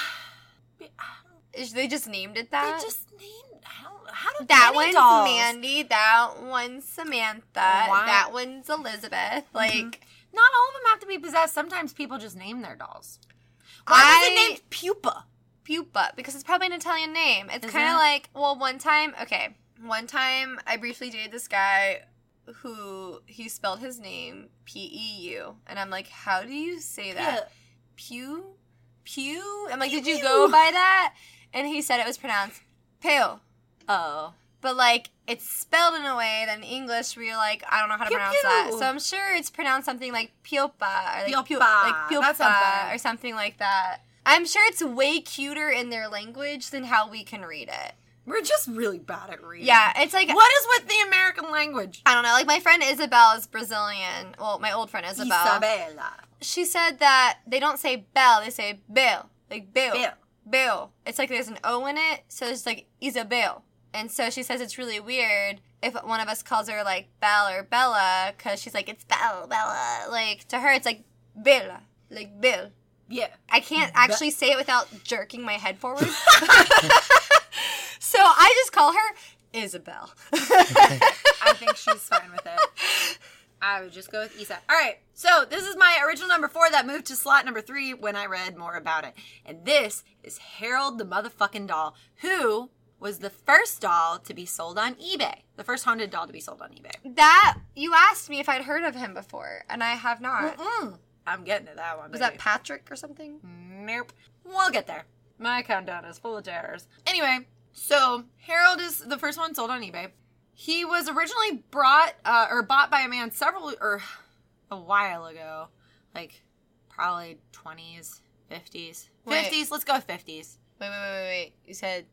Is they just named it that? They just named how how do that one's dolls- Mandy. That one's Samantha. That one's Elizabeth. Mm-hmm. Like Not all of them have to be possessed. Sometimes people just name their dolls. Why was I- it named Pupa? Pupa because it's probably an Italian name. It's kind it? of like well, one time. Okay, one time I briefly dated this guy who he spelled his name P E U, and I'm like, how do you say that? Pew, pew. I'm like, did you go by that? And he said it was pronounced pew. Oh. But like it's spelled in a way that in English we're like I don't know how to Pew, pronounce that. So I'm sure it's pronounced something like piopa or like Piopa. like piopa something. or something like that. I'm sure it's way cuter in their language than how we can read it. We're just really bad at reading. Yeah, it's like What is with the American language? I don't know. Like my friend Isabel is Brazilian. Well, my old friend Isabel. Isabella. She said that they don't say bell, they say bill, like bill. Bill. Bill. It's like there's an O in it, so it's like Isabel. And so she says it's really weird if one of us calls her like Belle or Bella, because she's like, it's Belle, Bella. Like, to her, it's like Bella, like Bill. Yeah. I can't Be- actually say it without jerking my head forward. [laughs] [laughs] so I just call her Isabel. [laughs] I think she's fine with it. I would just go with Isa. All right, so this is my original number four that moved to slot number three when I read more about it. And this is Harold the motherfucking doll, who was the first doll to be sold on eBay. The first haunted doll to be sold on eBay. that, you asked me if I'd heard of him before, and I have not. Mm-mm. I'm getting to that one. Was baby. that Patrick or something? Nope. We'll get there. My countdown is full of terrors. Anyway, so Harold is the first one sold on eBay. He was originally brought uh, or bought by a man several or a while ago, like probably twenties, fifties, Wait. fifties. Let's go fifties. Wait, wait, wait, wait, wait. You said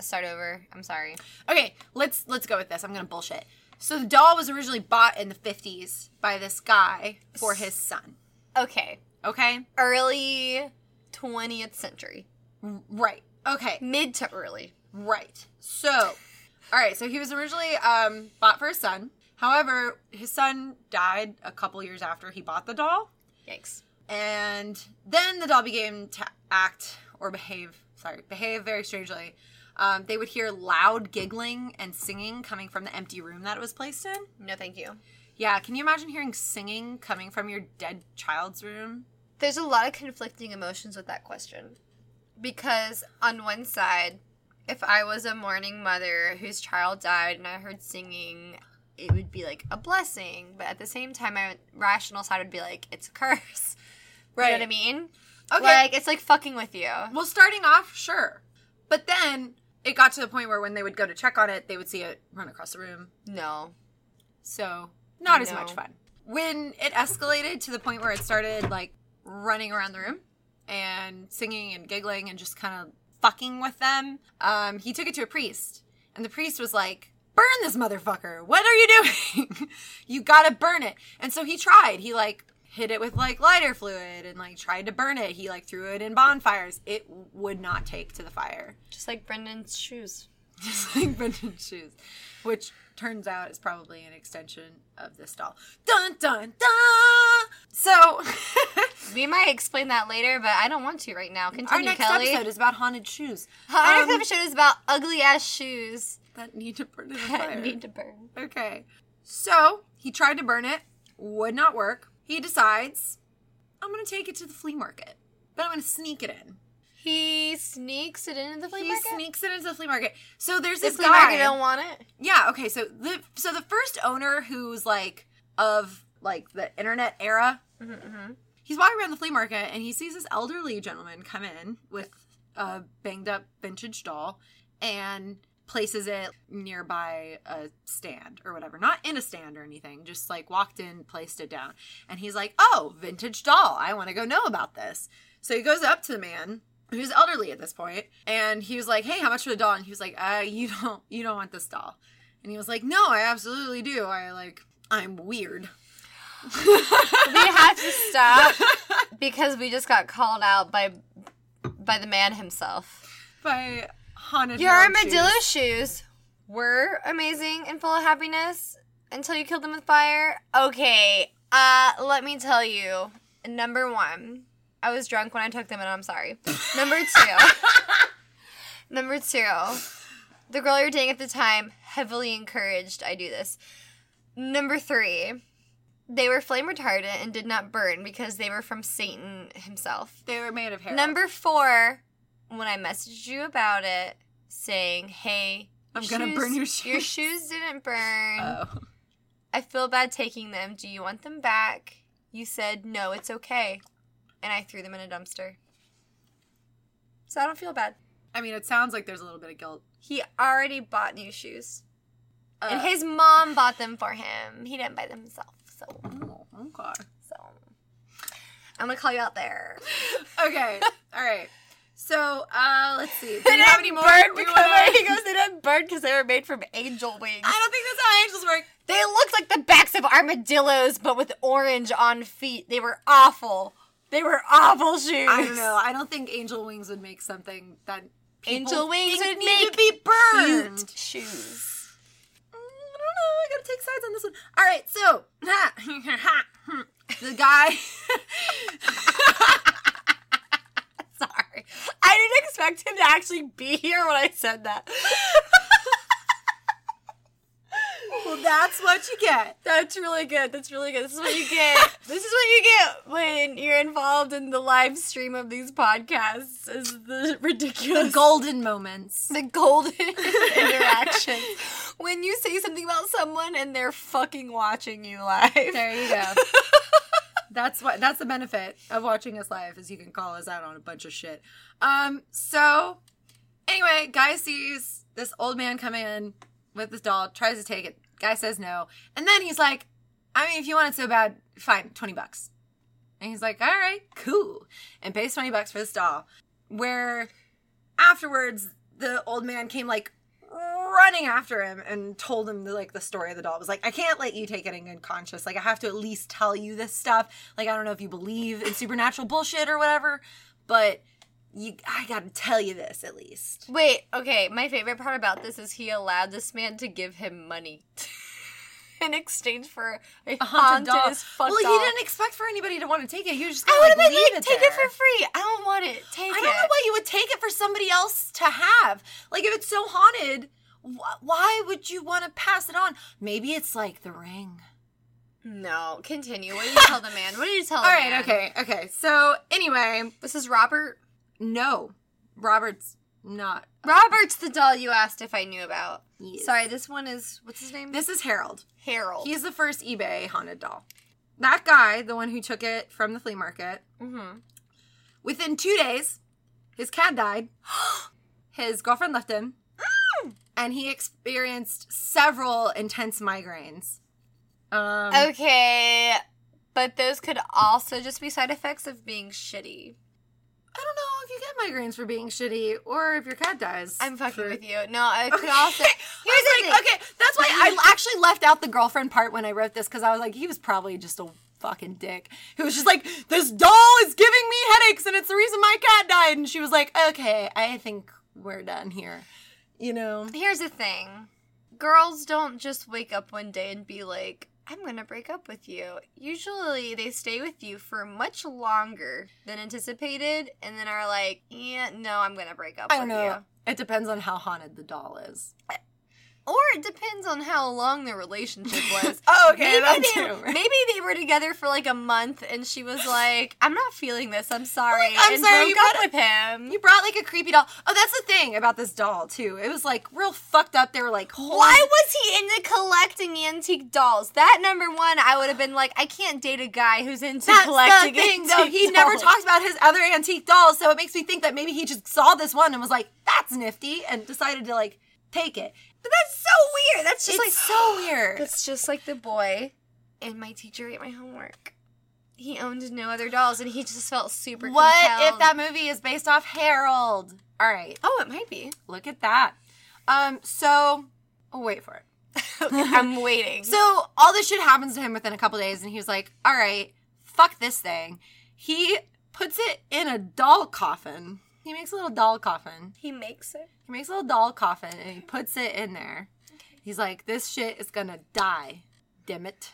start over. I'm sorry. Okay, let's let's go with this. I'm gonna bullshit. So the doll was originally bought in the fifties by this guy for his son. Okay. Okay, Early 20th century. right. Okay, Mid to early. Right. So, all right. So he was originally um, bought for his son. However, his son died a couple years after he bought the doll, Yikes. and then the doll began to act or behave. Sorry, behave very strangely. Um, they would hear loud giggling and singing coming from the empty room that it was placed in. No, thank you. Yeah, can you imagine hearing singing coming from your dead child's room? There's a lot of conflicting emotions with that question. Because on one side, if I was a mourning mother whose child died and I heard singing, it would be like a blessing. But at the same time, my rational side would be like, it's a curse. Right. [laughs] You know what I mean? Okay. Like, it's like fucking with you. Well, starting off, sure. But then it got to the point where when they would go to check on it, they would see it run across the room. No. So, not as much fun. When it escalated to the point where it started like running around the room and singing and giggling and just kind of fucking with them, um, he took it to a priest. And the priest was like, Burn this motherfucker. What are you doing? [laughs] you gotta burn it. And so he tried. He like hit it with like lighter fluid and like tried to burn it. He like threw it in bonfires. It would not take to the fire. Just like Brendan's shoes. [laughs] Just like Brendan's shoes, which turns out is probably an extension of this doll. Dun dun dun. So [laughs] We might explain that later, but I don't want to right now. Continue, our next Kelly. episode is about haunted shoes [laughs] Our Um, next episode is about ugly ass shoes that need to burn in the fire. that need to burn. Okay, so he tried to burn it, would not work. He decides, I'm gonna take it to the flea market, but I'm gonna sneak it in. He sneaks it into the flea he market. He sneaks it into the flea market. So there's the this flea guy. market don't want it. Yeah, okay, so the so the first owner who's like of like the internet era, Mm-hmm. he's walking around the flea market and he sees this elderly gentleman come in with a banged up vintage doll and places it nearby a stand or whatever. Not in a stand or anything, just like walked in, placed it down. And he's like, "Oh, vintage doll. I want to go know about this." So he goes up to the man who's elderly at this point, and he was like, "Hey, how much for the doll?" And he was like, "Uh, you don't you don't want this doll." And he was like, "No, I absolutely do. I like I'm weird." we have to stop [laughs] because we just got called out by by the man himself. By haunted Your armadillo shoes. shoes were amazing and full of happiness until you killed them with fire. Okay, uh, let me tell you. Number one, I was drunk when I took them, and I'm sorry. Number two, [laughs] number two, the girl you're dating at the time heavily encouraged I do this. Number three, they were flame retardant and did not burn because they were from Satan himself. They were made of hair. Number four, when I messaged you about it, saying, "Hey, I'm gonna burn your shoes. Your shoes." didn't burn. Oh. I feel bad taking them. Do you want them back?" You said, "No, it's okay," and I threw them in a dumpster. So I don't feel bad. I mean, it sounds like there's a little bit of guilt. He already bought new shoes, and Uh, his mom bought them for him. He didn't buy them himself. So, oh, okay. so I'm gonna call you out there. [laughs] Okay. All right. So, uh, let's see. [laughs] Do They you have any more? because wanna- [laughs] he goes. They didn't burn because they were made from angel wings. I don't think that's how angels work. They looked like the backs of armadillos, but with orange on feet. They were awful. They were awful shoes. I don't know. I don't think angel wings would make something that Angel wings would need make to be burned. Cute shoes. Mm, I don't know. I gotta take sides on this one. All right, so [laughs] the guy. I didn't expect him to actually be here when I said that. well, that's what you get. That's really good. That's really good. This is what you get. [laughs] this is what you get when you're involved in the live stream of these podcasts. Is the The ridiculous golden moments. the golden [laughs] interaction when you say something about someone and they're fucking watching you live. There you go. [laughs] That's what that's the benefit of watching us live is you can call us out on a bunch of shit. Um so anyway, guy sees this old man come in with this doll, tries to take it. Guy says no. And then he's like, I mean, if you want it so bad, fine, 20 bucks. And he's like, all right, cool. And pays 20 bucks for this doll. Where afterwards, the old man came like running after him and told him the, like the story of the doll. It was like, I can't let you take it in good conscience. Like, I have to at least tell you this stuff. Like, I don't know if you believe in supernatural bullshit or whatever, but you, I gotta tell you this at least. Wait, okay, my favorite part about this is he allowed this man to give him money [laughs] in exchange for a, A haunted, haunted doll. well, doll. he didn't expect for anybody to want to take it. He was just I have like, leave like, it take there. it for free. I don't want it. Take I it. don't know why you would take it for somebody else to have. Like, if it's so haunted, wh- why would you want to pass it on? Maybe it's like the ring. No, continue. What did you [laughs] tell the man? What did you tell All the man? okay, okay. So, anyway, This is Robert. no, Robert's not. Robert's the doll you asked if I knew about. Yes. Sorry, this one is what's his name? This is Harold. Harold. He's the first eBay haunted doll. That guy, the one who took it from the flea market, mm-hmm. within two days, his cat died. [gasps] his girlfriend left him. And he experienced several intense migraines. Um, Okay, but those could also just be side effects of being shitty. I don't know if you get migraines for being shitty or if your cat dies. I'm fucking for- with you. No, I could Okay. also. [laughs] Here's was the like, thing. okay, that's why I actually left out the girlfriend part when I wrote this because I was like, he was probably just a fucking dick who was just like, this doll is giving me headaches and it's the reason my cat died. And she was like, okay, I think we're done here. You know? Here's the thing girls don't just wake up one day and be like, I'm gonna break up with you. Usually they stay with you for much longer than anticipated and then are like, yeah, no, I'm gonna break up I don't with know. you. It depends on how haunted the doll is. Uh, Or it depends on how long the relationship [laughs] was. Oh, maybe, that they, too. [laughs] maybe they were together for like a month and she was like, I'm not feeling this, I'm sorry. Like, I'm and sorry, broke you up brought with him. You brought like a creepy doll. Oh, that's the thing about this doll too. It was like real fucked up. They were like, holding- Why was he into collecting antique dolls? That number one, I would have been like, I can't date a guy who's into That's collecting the thing, though. antique He never talks about his other antique dolls, so it makes me think that maybe he just saw this one and was like, "That's nifty," and decided to like take it. But that's so weird. That's just it's like so weird. [gasps] That's just like the boy and my teacher ate my homework. He owned no other dolls, and he just felt super. What compelled. if that movie is based off Harold? All right, Oh, it might be. look at that. Um, so oh, wait for it. [laughs] [laughs] I'm waiting. So all this shit happens to him within a couple days, and he was like, "All right, fuck this thing." He puts it in a doll coffin. He makes a little doll coffin. he makes it. He makes a little doll coffin and he puts it in there. He's like, "This shit is gonna die, dim it,"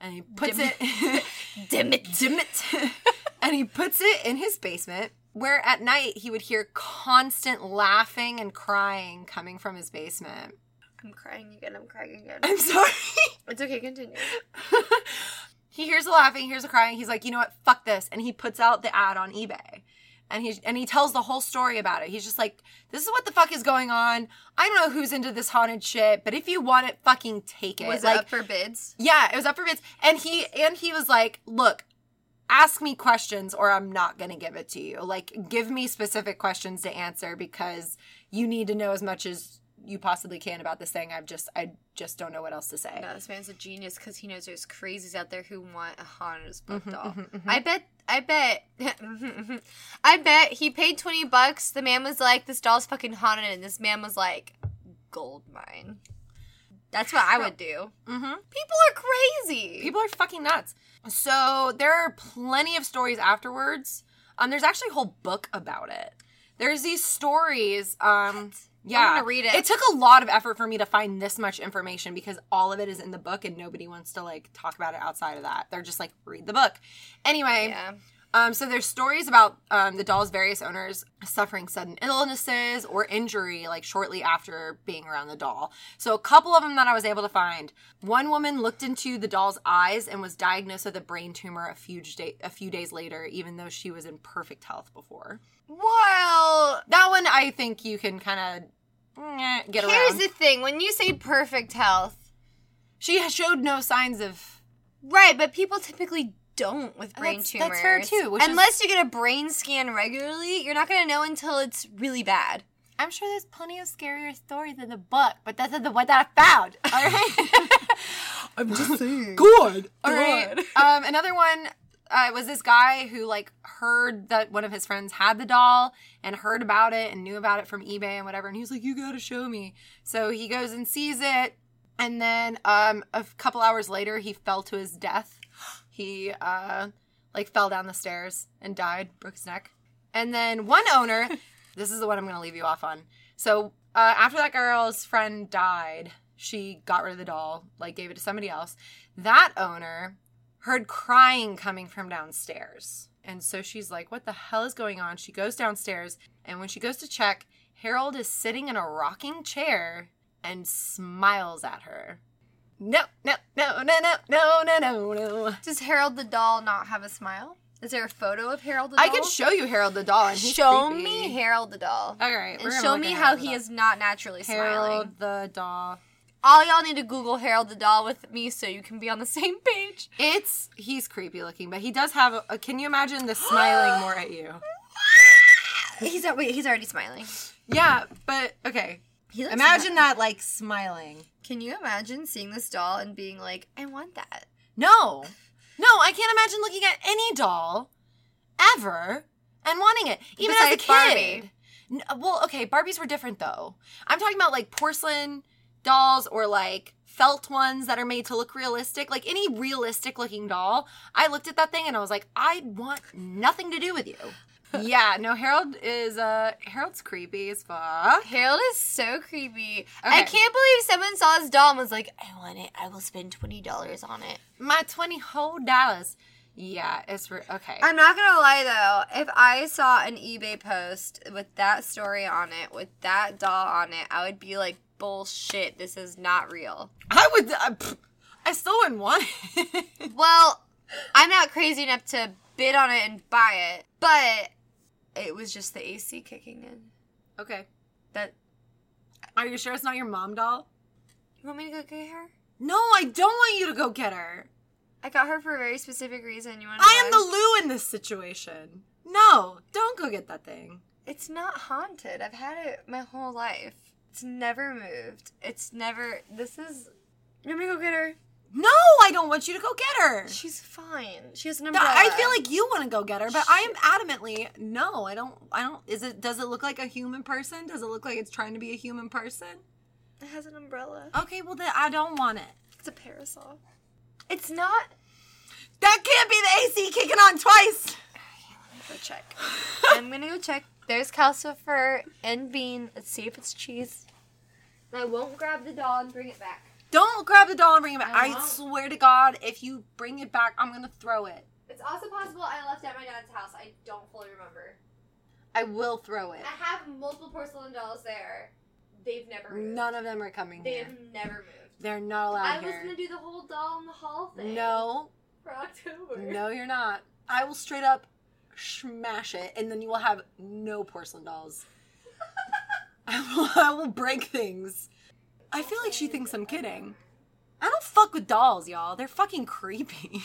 and he puts Dim it, [laughs] Dim it. dim it, [laughs] and he puts it in his basement. Where at night he would hear constant laughing and crying coming from his basement. I'm crying again. I'm crying again. I'm sorry. [laughs] It's okay. Continue. he hears the laughing, he hears the crying. He's like, you know what? Fuck this, and he puts out the ad on eBay, and he and he tells the whole story about it. He's just like, this is what the fuck is going on. I don't know who's into this haunted shit, but if you want it, fucking take it. Was like, it up for bids? yeah, it was up for bids, and he and he was like, look. Ask me questions or I'm not going to give it to you. Like, give me specific questions to answer because you need to know as much as you possibly can about this thing. I've just, I just don't know what else to say. No, this man's a genius because he knows there's crazies out there who want a haunted as fuck Mhm, doll. mhm, mhm. I bet. I bet. [laughs] I bet he paid twenty bucks. The man was like, "This doll's fucking haunted," and this man was like, "Gold mine." That's what I would do. Mm-hmm. People are crazy. People are fucking nuts. So there are plenty of stories afterwards. Um, there's actually a whole book about it. There's these stories. Um, yeah, I'm gonna read it. It took a lot of effort for me to find this much information because all of it is in the book, and nobody wants to like talk about it outside of that. They're just like read the book. Anyway, yeah. um, so there's stories about um, the doll's various owners suffering sudden illnesses or injury, like shortly after being around the doll. So a couple of them that I was able to find. One woman looked into the doll's eyes and was diagnosed with a brain tumor a few day, a few days later, even though she was in perfect health before. Well, That one I think you can kind of get here's around. the thing: when you say perfect health, she showed no signs of. right? But people typically don't with brain That's- tumors. that's fair, too, which is- Unless you get a brain scan regularly, you're not gonna know until it's really bad. I'm sure there's plenty of scarier stories in the book, but that's the one that I found. All right. [laughs] I'm just [laughs] saying. Good. All right. Good. [laughs] Um, another one uh, was this guy who like heard that one of his friends had the doll and heard about it and knew about it from eBay and whatever, and he was like, "You got to show me." So he goes and sees it, and then um, a couple hours later, he fell to his death. He uh, like fell down the stairs and died, broke his neck. And then one owner, [laughs] this is the one I'm to leave you off on. So uh, after that girl's friend died, she got rid of the doll, like gave it to somebody else. That owner heard crying coming from downstairs. And so she's like, What the hell is going on? She goes downstairs, and when she goes to check, Harold is sitting in a rocking chair and smiles at her. No, no, no, no, no, no, no, no, no. Does Harold the doll not have a smile? Is there a photo of Harold the doll? I could show you Harold the doll, and he's show creepy. me Harold the doll. All right, and show me how he is not naturally Harold smiling. Harold the doll. All y'all need to Google Harold the doll with me so you can be on the [laughs] same page. It's he's creepy looking, but he does have. A, a- can you imagine the smiling more at you? [gasps] He's al- wait, he's already smiling. Yeah, but okay. Imagine that like smiling. Can you imagine seeing this doll and being like, I want that? No, no, I can't imagine looking at any doll ever and wanting it, even as a Besides kid. Barbie. N- well, okay, Barbies were different though. I'm talking about like porcelain dolls or like felt ones that are made to look realistic. Like any realistic looking doll, I looked at that thing and I was like, I want nothing to do with you. [laughs] yeah, no, Harold is uh Harold's creepy as fuck. Harold is so creepy. Okay. I can't believe someone saw his doll and was like, I want it. I will spend twenty dollars on it. My twenty whole dollars. Yeah, it's re- okay. I'm not gonna lie though, if I saw an eBay post with that story on it, with that doll on it, I would be like, bullshit, this is not real. I would. I, I still wouldn't want it. [laughs] Well, I'm not crazy enough to bid on it and buy it, but it was just the AC kicking in. okay. That Are you sure it's not your mom doll? you want me to go get her? No, I don't want you to go get her. I got her for a very specific reason. You want? I am the Lou in this situation. No, don't go get that thing. It's not haunted. I've had it my whole life. It's never moved. It's never. This is. You want me to go get her? No, I don't want you to go get her. She's fine. She has an umbrella. I feel like you want to go get her, but I am adamantly no. I don't. I don't. Is it? Does it look like a human person? Does it look like it's trying to be a human person? it has an umbrella. Okay, well then I don't want it. It's a parasol. It's not. That can't be the AC kicking on twice. Let me Go check. [laughs] I'm gonna go check. There's calcifer and bean. Let's see if it's cheese. I won't grab the doll and bring it back. Don't grab the doll and bring it back. I I, swear to God, if you bring it back, I'm gonna throw it. It's also possible I left at my dad's house. I don't fully remember. I will throw it. I have multiple porcelain dolls there. They've never moved. None of them are coming They here. have never moved. They're not allowed I was gonna do the whole doll in the hall thing. no, For October. no, you're not. I will straight up smash it, and then you will have no porcelain dolls. I will, [laughs] I will break things. I feel like she thinks I'm kidding. I don't fuck with dolls, y'all. They're fucking creepy.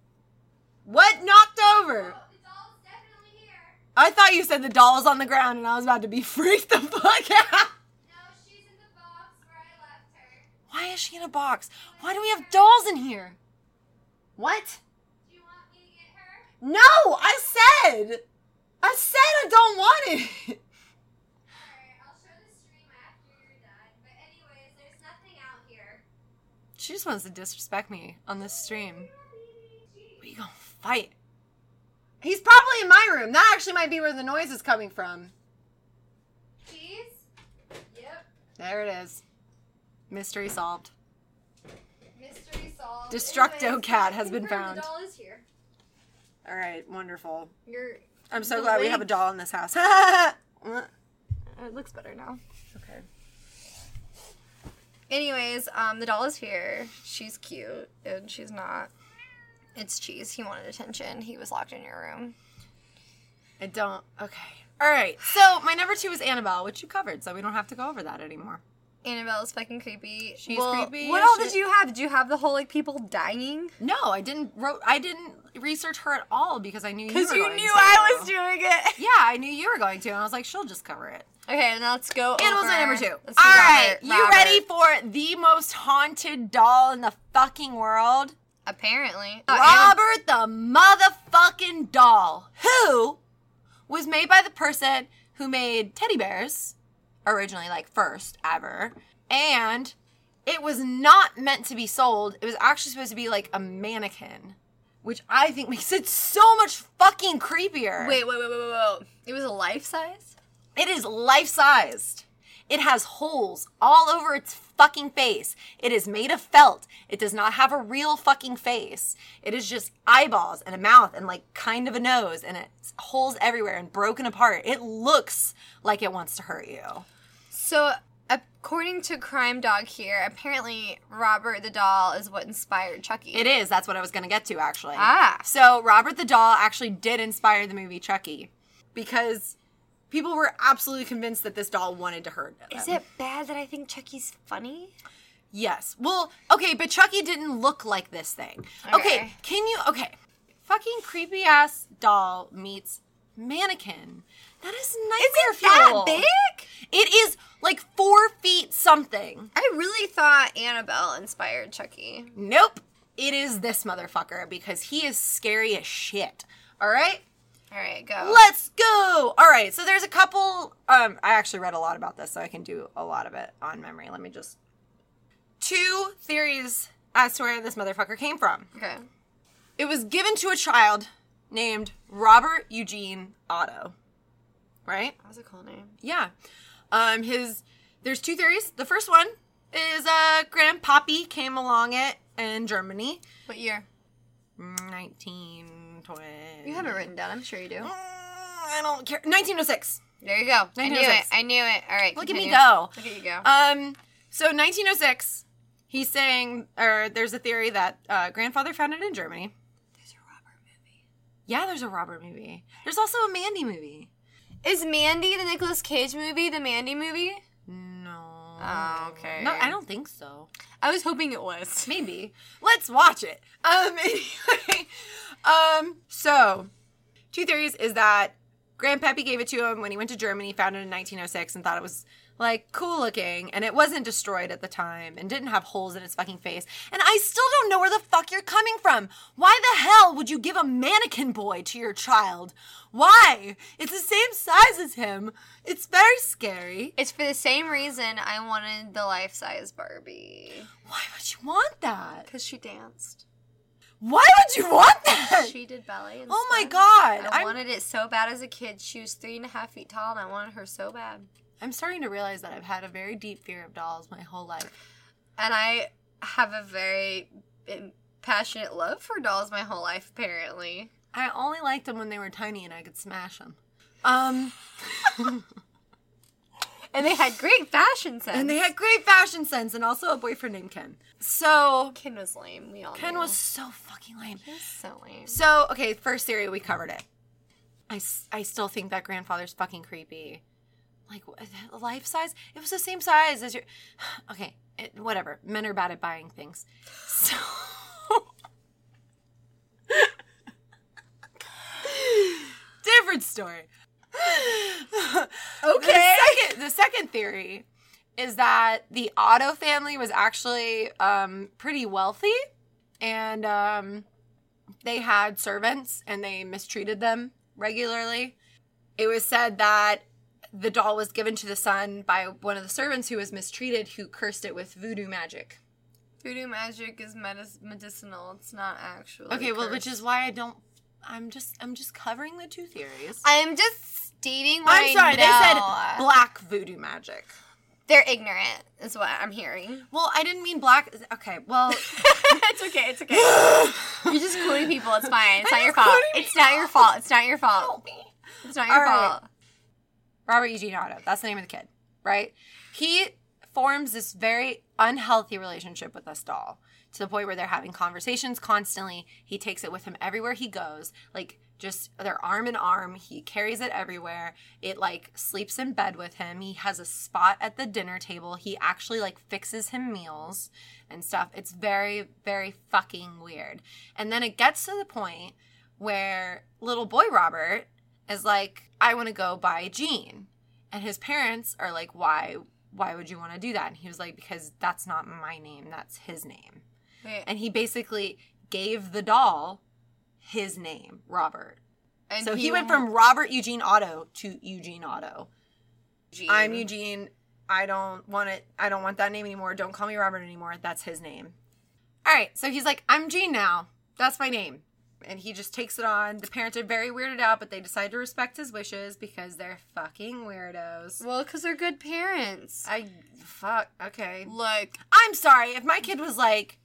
[laughs] what knocked over? Oh, the doll's definitely here. I thought you said the doll was on the ground, and I was about to be [laughs] freaked the fuck out. No, she's in the box where I left her. Why is she in a box? Why do we have dolls in here? What? No, I said. I said I don't want it. Alright, I'll show the stream after you're done. But anyways, there's nothing out here. She just wants to disrespect me on this stream. We gonna fight. He's probably in my room. That actually might be where the noise is coming from. Cheese? Yep. There it is. Mystery solved. Mystery solved. Destructo Anyways, cat has been found. The doll is here. All right, wonderful. You're. I'm so glad we have a doll in this house. [laughs] It looks better now. Okay. Anyways, um, the doll is here. She's cute, and she's not. It's cheese. He wanted attention. He was locked in your room. I don't. Okay. All right. So my number two is Annabelle, which you covered, so we don't have to go over that anymore. Annabelle's fucking creepy. She's Well, creepy What all did you have? Did you have the whole like people dying? No, I didn't wrote. I didn't research her at all because I knew you Because you knew to. I was doing it. [laughs] Yeah, I knew you were going to, and I was like, she'll just cover it. Okay, now let's go. Animals over. number 2 Let's do All right, Robert. you ready for the most haunted doll in the fucking world? Apparently, Robert the motherfucking doll, who was made by the person who made teddy bears originally, like first ever, and it was not meant to be sold. It was actually supposed to be like a mannequin, which I think makes it so much fucking creepier. Wait, wait, wait, wait, wait, wait. It was a life size. It is life sized. It has holes all over its fucking face. It is made of felt. It does not have a real fucking face. It is just eyeballs and a mouth and like kind of a nose and it's holes everywhere and broken apart. It looks like it wants to hurt you. So, according to Crime Dog here, apparently Robert the doll is what inspired Chucky. It is. That's what I was going to get to actually. Ah. So, Robert the doll actually did inspire the movie Chucky because people were absolutely convinced that this doll wanted to hurt them. Is it bad that I think Chucky's funny? Yes. Well, okay, but Chucky didn't look like this thing. Okay, Okay. can you okay. Fucking creepy ass doll meets mannequin. That is nightmare fuel. That big? It is like four feet something. I really thought Annabelle inspired Chucky. Nope. It is this motherfucker because he is scary as shit. All right? All right, go. Let's go. All right. So there's a couple um I actually read a lot about this so I can do a lot of it on memory. Let me just two theories as to where this motherfucker came from. okay. It was given to a child named Robert Eugene Otto. Right? That was a cool name. Yeah. Um his there's two theories. The first one is uh grandpappy came along it in Germany. What year? 1920. You have it written down. I'm sure you do. Mm, I don't care. 1906. There you go. I knew it. I knew it. All right. Look at me go. Look at you go. Um, so 1906, he's saying, or there's a theory that uh, grandfather found it in Germany. There's a Robert movie. Yeah, there's a Robert movie. There's also a Mandy movie. Is Mandy the Nicolas Cage movie the Mandy movie? No. Oh, okay. No, I don't think so. I was hoping it was. Maybe. Let's watch it. Um, [laughs] anyway. Um, so two theories is that Grandpappy gave it to him when he went to Germany, found it in 1906, and thought it was like cool looking and it wasn't destroyed at the time and didn't have holes in its fucking face. And I still don't know where the fuck you're coming from. Why the hell would you give a mannequin boy to your child? Why? It's the same size as him. It's very scary. It's for the same reason I wanted the life size Barbie. Why would you want that? Because she danced. Why would you want that? She did ballet. And Oh my. God, I I'm- wanted it so bad as a kid. She was three and a half feet tall, and I wanted her so bad. I'm starting to realize that I've had a very deep fear of dolls my whole life. And I have a very passionate love for dolls my whole life, apparently. I only liked them when they were tiny and I could smash them. Um, [laughs] And they had great fashion sense. and they had great fashion sense and also a boyfriend named Ken. So Ken was lame. We all Ken knew. was so fucking lame. He was so lame. So, okay, first theory, we covered it. I I still think that grandfather's fucking creepy. Like, life size? It was the same size as your. [sighs] Okay, it, whatever. Men are bad at buying things. So. [laughs] Different story. [laughs] Okay. The second, the second theory is that the Otto family was actually um, pretty wealthy and um, they had servants and they mistreated them regularly. It was said that the doll was given to the son by one of the servants who was mistreated, who cursed it with voodoo magic. Voodoo magic is medicinal. It's not actually. Okay, well, which is why I don't. I'm just I'm just covering the two theories. I'm just what I'm sorry, they said black voodoo magic. They're ignorant, is what I'm hearing. Well, I didn't mean black. Okay, well, [laughs] it's okay. It's okay. [laughs] You're just quoting people. It's fine. It's not your fault. It's not your fault. It's not your fault. It's not your All right. fault. Robert Eugene Otto. That's the name of the kid, right? He forms this very unhealthy relationship with this doll to the point where they're having conversations constantly. He takes it with him everywhere he goes, like just they're arm in arm. He carries it everywhere. It like sleeps in bed with him. He has a spot at the dinner table. He actually like fixes him meals and stuff. It's very, very fucking weird. And then it gets to the point where little boy Robert is like, I want to go by Gene. And his parents are like, Why why would you want to do that? And he was like, Because that's not my name, that's his name. Wait, And he basically gave the doll his name, Robert. and So he went from Robert Eugene Otto to Eugene Otto. Gene. I'm Eugene. I don't want it. I don't want that name anymore. Don't call me Robert anymore. That's his name. All right. So he's like, I'm Gene now. That's my name. And he just takes it on. The parents are very weirded out, but they decide to respect his wishes because they're fucking weirdos. Well, because they're good parents. I fuck. Okay. Look, I'm sorry. If my kid was like,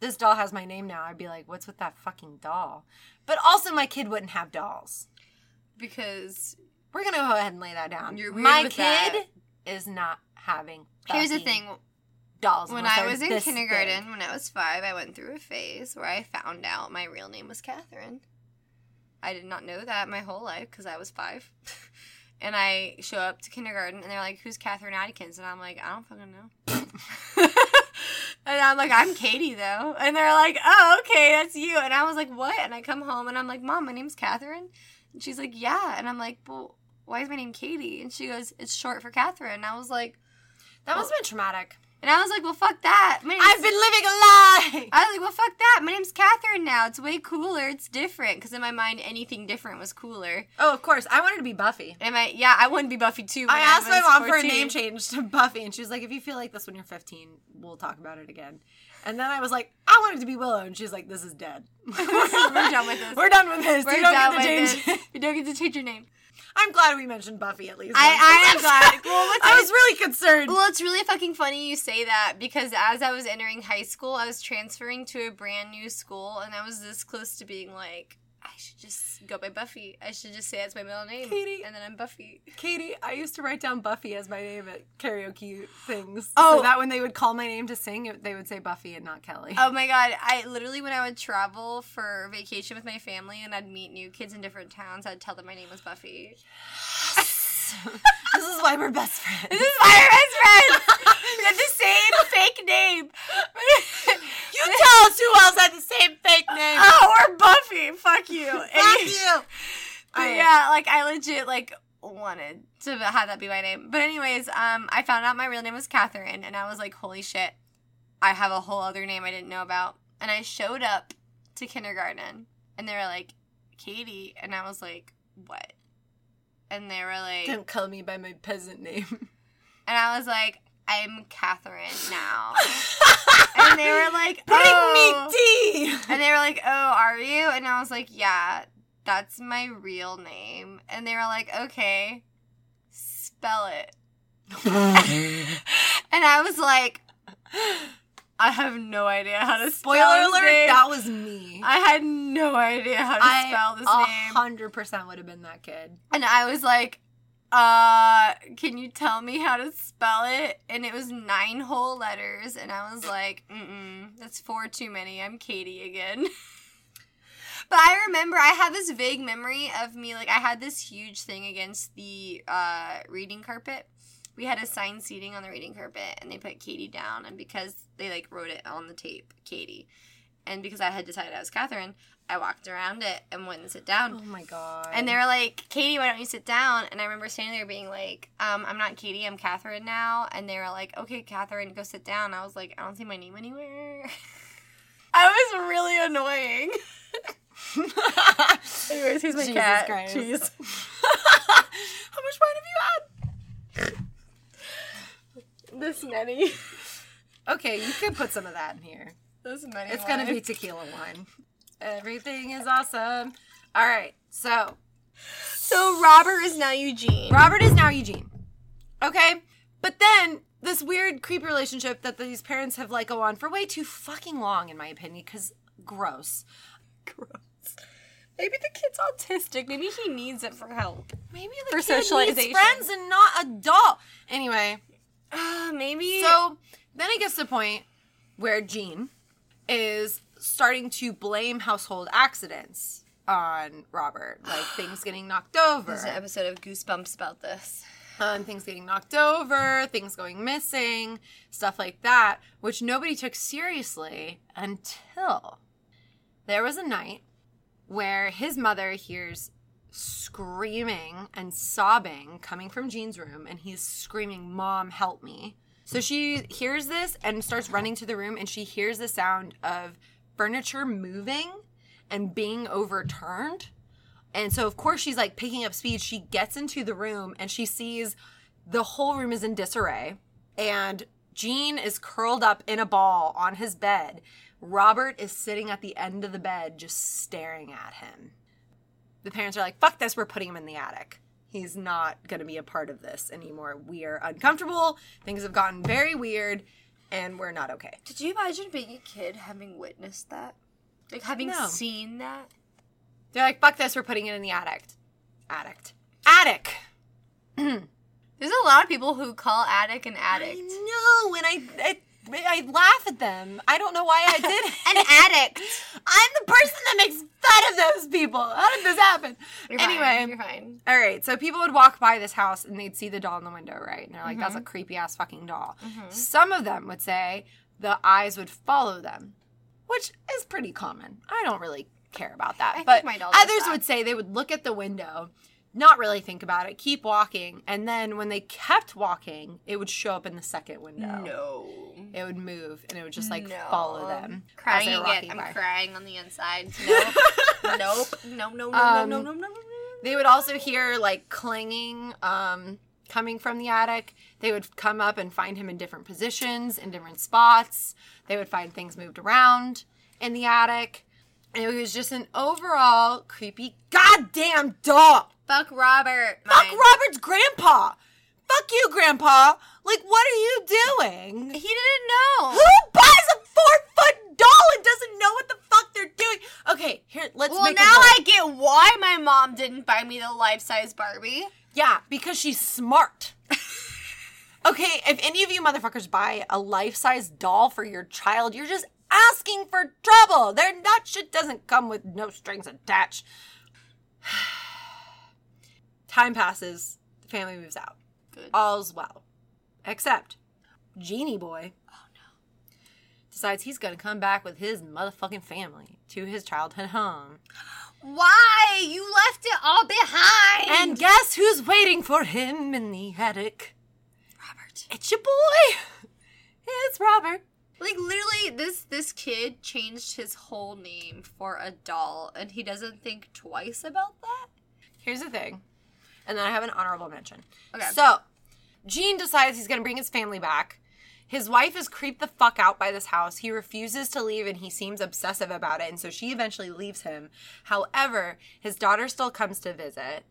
this doll has my name now, I'd be like, what's with that fucking doll? But also, my kid wouldn't have dolls. because We're going to go ahead and lay that down. You're weird my with kid that. is not having here's the thing. dolls. When I was in kindergarten, big. when I was five, I went through a phase where I found out my real name was Catherine. I did not know that my whole life because I was five. [laughs] and I show up to kindergarten and they're like, Who's Catherine Atkins? And I'm like, I don't fucking know. [laughs] and I'm like, I'm Katie though. And they're like, Oh, okay, that's you. And I was like, What? And I come home and I'm like, Mom, my name's Catherine. And she's like, Yeah. And I'm like, Well, why is my name Katie? And she goes, It's short for Catherine. And I was like, that must have been traumatic. and I was like, Well, fuck that. I've been living a lie. I well, fuck that. My name's Catherine now. It's way cooler. It's different. Because in my mind, anything different was cooler. Oh, of course. I wanted to be Buffy. And I, yeah, I wanted to be Buffy too. when I asked my was mom for a name change to Buffy, and she was like, "If you feel like this when you're 15, we'll talk about it again." And then I was like, "I wanted to be Willow," and she's like, "This is dead. [laughs] We're done with this. We're done with this. We're you don't done get to with change." this. You don't get to change your name. I'm glad we mentioned Buffy at least. I- I am [laughs] glad. Well, I was really concerned. Well, it's really fucking funny you say that because as I was entering high school, I was transferring to a brand new school, and I was this close to being like, I should just go by Buffy. I should just say that's my middle name, Katie. and then I'm Buffy. Katie, I used to write down Buffy as my name at karaoke things. Oh. so that when they would call my name to sing, they would say Buffy and not Kelly. Oh my god, I literally when I would travel for vacation with my family and I'd meet new kids in different towns, I'd tell them my name was Buffy. [laughs] this is why we're best friends. This is my best friend. we had the same fake name. [laughs] you tell us who else had the same fake name. Oh, we're Buffy. Fuck you. Fuck you. Yeah, like I legit like wanted to have that be my name. But anyways, um, I found out my real name was Catherine, and I was like, holy shit, I have a whole other name I didn't know about. And I showed up to kindergarten, and they were like, Katie, and I was like, what? And they were like, Don't call me by my peasant name. and I was like, I'm Catherine now. [laughs] and they were like, Bring oh. me tea. And they were like, "Oh, are you?" And I was like, "Yeah, that's my real name." And they were like, "Okay, spell it." [laughs] [laughs] and I was like, "I have no idea how to spell Spoiler this alert, name. that was me. I had no idea how to I spell this a name." hundred percent would have been that kid. And I was like, uh, can you tell me how to spell it? And it was nine whole letters. And I was like, mm-mm, that's four too many. I'm Katie again. [laughs] but I remember I have this vague memory of me, like, I had this huge thing against the uh, reading carpet. We had assigned seating on the reading carpet, and they put Katie down. And because they, like, wrote it on the tape, Katie. And because I had decided I was Catherine, I walked around it and wouldn't sit down. Oh my god. And they were like, Katie, why don't you sit down? And I remember standing there being like, um, I'm not Katie, I'm Catherine now. And they were like, okay, Catherine, go sit down. I was like, I don't see my name anywhere. [laughs] I was really annoying. [laughs] Anyways, here's my Jesus cat. Christ. Jeez. [laughs] How much wine have you This many. [laughs] Okay, you can put some of that in here. This many. It's gonna be tequila wine. Everything is awesome. All right, so So Robert is now Eugene. Robert is now Eugene. Okay, but then this weird creepy relationship that these parents have let go on for way too fucking long, in my opinion, because gross. Gross. Maybe the kid's autistic. Maybe he needs it for help. Maybe the For kid needs friends and not a doll. Anyway, Uh, maybe. So then it gets to the point where Gene is starting to blame household accidents on Robert, like [gasps] things getting knocked over, there's an episode of Goosebumps about this. um, things getting knocked over, things going missing, stuff like that, which nobody took seriously until there was a night where his mother hears screaming and sobbing coming from Gene's room, and he's screaming, Mom, help me. So she hears this and starts running to the room, and she hears the sound of furniture moving and being overturned. And so, of course, she's like picking up speed. She gets into the room and she sees the whole room is in disarray. And Gene is curled up in a ball on his bed. Robert is sitting at the end of the bed, just staring at him. The parents are like, fuck this, we're putting him in the attic. He's not going to be a part of this anymore. We are uncomfortable. Things have gotten very weird, and we're not okay. Did you imagine being a kid having witnessed that? Like having No. seen that? They're like, fuck this, we're putting it in the attic. Attic. Attic! [clears throat] There's a lot of people who call attic an addict. I know, and I, I I laugh at them. I don't know why I [laughs] did it. An addict. [laughs] I'm the person that makes fun of those people. How did this happen? You're fine, anyway, you're fine. all right. So people would walk by this house and they'd see the doll in the window, right? And they're like, "That's a mm-hmm. creepy ass fucking doll." Mm-hmm. Some of them would say the eyes would follow them, which is pretty common. I don't really care about that. I think but my doll does others that. would say they would look at the window, not really think about it, keep walking, and then when they kept walking, it would show up in the second window. No. It would move and it would just like No. follow them. Crying again. I'm by. crying on the inside. [laughs] Nope. nope. No, no, no, Um, no, no, no, no, no, no. They would also hear like clanging um, coming from the attic. They would come up and find him in different positions, in different spots. They would find things moved around in the attic. And it was just an overall creepy goddamn doll. Fuck Robert. Fuck Robert's grandpa. Fuck you, grandpa. Like, what are you doing? He didn't know. Who buys a four foot doll and doesn't know what the fuck they're doing? Okay, here, let's Well, now. I get why my mom didn't buy me the life size Barbie. Yeah, because she's smart. [laughs] okay, if any of you motherfuckers buy a life size doll for your child, you're just asking for trouble. Their that shit doesn't come with no strings attached. [sighs] [sighs] [sighs] Time passes, the family moves out. Good. All's well. Except Genie Boy. Oh no. Decides he's gonna come back with his motherfucking family to his childhood home. Why? You left it all behind. And guess who's waiting for him in the attic? Robert. It's your boy. It's Robert. Like literally, this this kid changed his whole name for a doll, and he doesn't think twice about that. Here's the thing, and then I have an honorable mention. Okay. So, Gene decides he's going to bring his family back. His wife is creeped the fuck out by this house. He refuses to leave and he seems obsessive about it. And so she eventually leaves him. However, his daughter still comes to visit.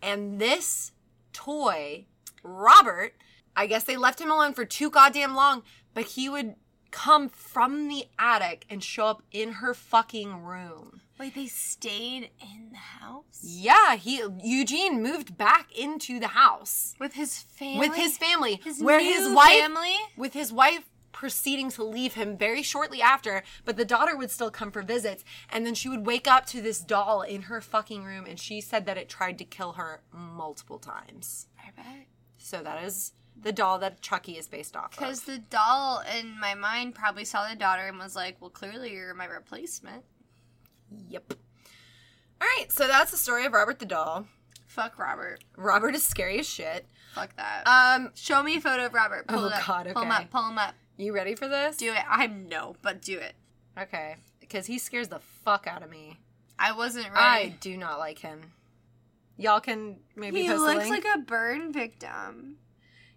And this toy, Robert, I guess they left him alone for too goddamn long, but he would come from the attic and show up in her fucking room. Wait, they stayed in the house Yeah, he Eugene moved back into the house with his family. with his family, His where his wife family? with his wife proceeding to leave him very shortly after, but the daughter would still come for visits, and then she would wake up to this doll in her fucking room, and she said that it tried to kill her multiple times. I bet. So that is the doll that Chucky is based off of. Because of. the doll in my mind probably saw the daughter and was like, "Well, clearly you're my replacement." Yep. All right, so that's the story of Robert the doll. Fuck Robert. Robert is scary as shit. Fuck that. Um, Show me a photo of Robert. Pull Oh, it up. God, Pull him up. Pull him up. you ready for this? Do it. I'm no, but do it. Okay, because he scares the fuck out of me. I wasn't ready. I do not like him. Y'all can maybe he looks like a burn victim.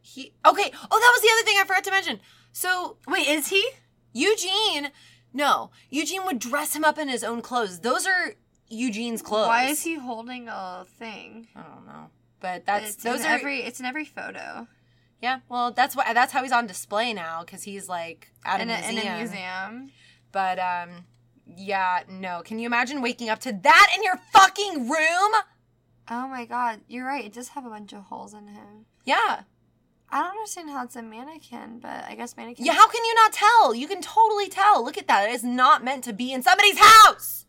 he okay. Oh, that was the other thing I forgot to mention. So Wait, is he? Eugene, no, Eugene would dress him up in his own clothes. Those are Eugene's clothes. Why is he holding a thing? I don't know, but that's it's those in are every. It's in every photo. yeah. Well, that's why that's how he's on display now because he's like at In a, a, museum. in a museum. But um, yeah, no. Can you imagine waking up to that in your fucking room? Oh my god, you're right. It does have a bunch of holes in him. Yeah. I don't understand how it's a mannequin, but I guess mannequin. Yeah, how can you not tell? You can totally tell. Look at that. It is not meant to be in somebody's house.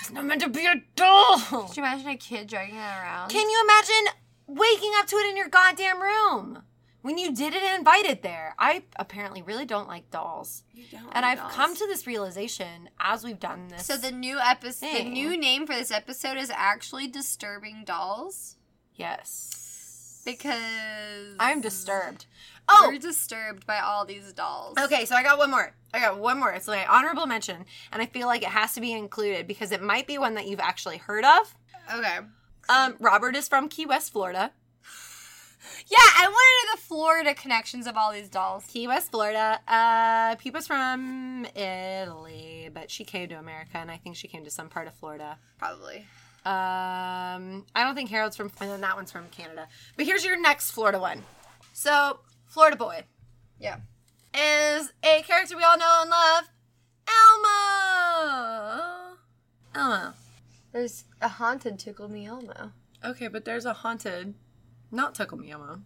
It's not meant to be a doll. Could you imagine a kid dragging that around? Can you imagine waking up to it in your goddamn room? When you did it and invited it there. I apparently really don't like dolls. You don't And like I've dolls. come to this realization as we've done this. So the new episode, the new name for this episode is actually "Disturbing Dolls" yes. Because I'm disturbed. Oh, we're disturbed by all these dolls. Okay, so I got one more. I got one more. It's my honorable mention, and I feel like it has to be included because it might be one that you've actually heard of. Okay. Um, Robert is from Key West, Florida. [sighs] Yeah, I wanted the Florida connections of all these dolls. Key West, Florida. Uh, Peepa's from Italy, but she came to America, and I think she came to some part of Florida. Probably. Um, I don't think Harold's from, and then that one's from Canada. But here's your next Florida one. So, Florida boy Yeah. is a character we all know and love, Elmo. Elmo. There's a haunted Tickle Me Elmo. Okay, but there's a haunted, not Tickle Me Elmo.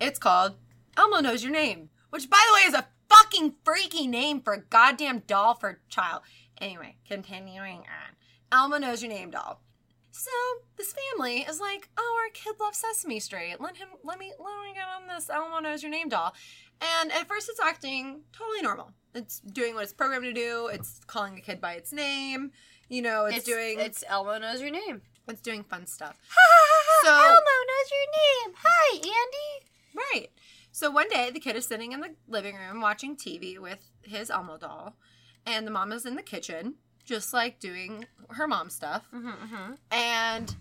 It's called Elmo Knows Your Name, which, by the way, is a fucking freaky name for a goddamn doll for a child. Anyway, continuing on. Elmo Knows Your Name doll. So this family is like, oh, our kid loves Sesame Street. Let him, let me, let me get on this Elmo Knows Your Name doll. And at first, it's acting totally normal. It's doing what it's programmed to do. It's calling a kid by its name. You know, it's, doing It's Elmo knows your name. it's doing fun stuff. [laughs] so Elmo knows your name. Hi, Andy. Right. So one day the kid is sitting in the living room watching TV with his Elmo doll, and the mom is in the kitchen, just like doing her mom stuff. Mm-hmm, mm-hmm. And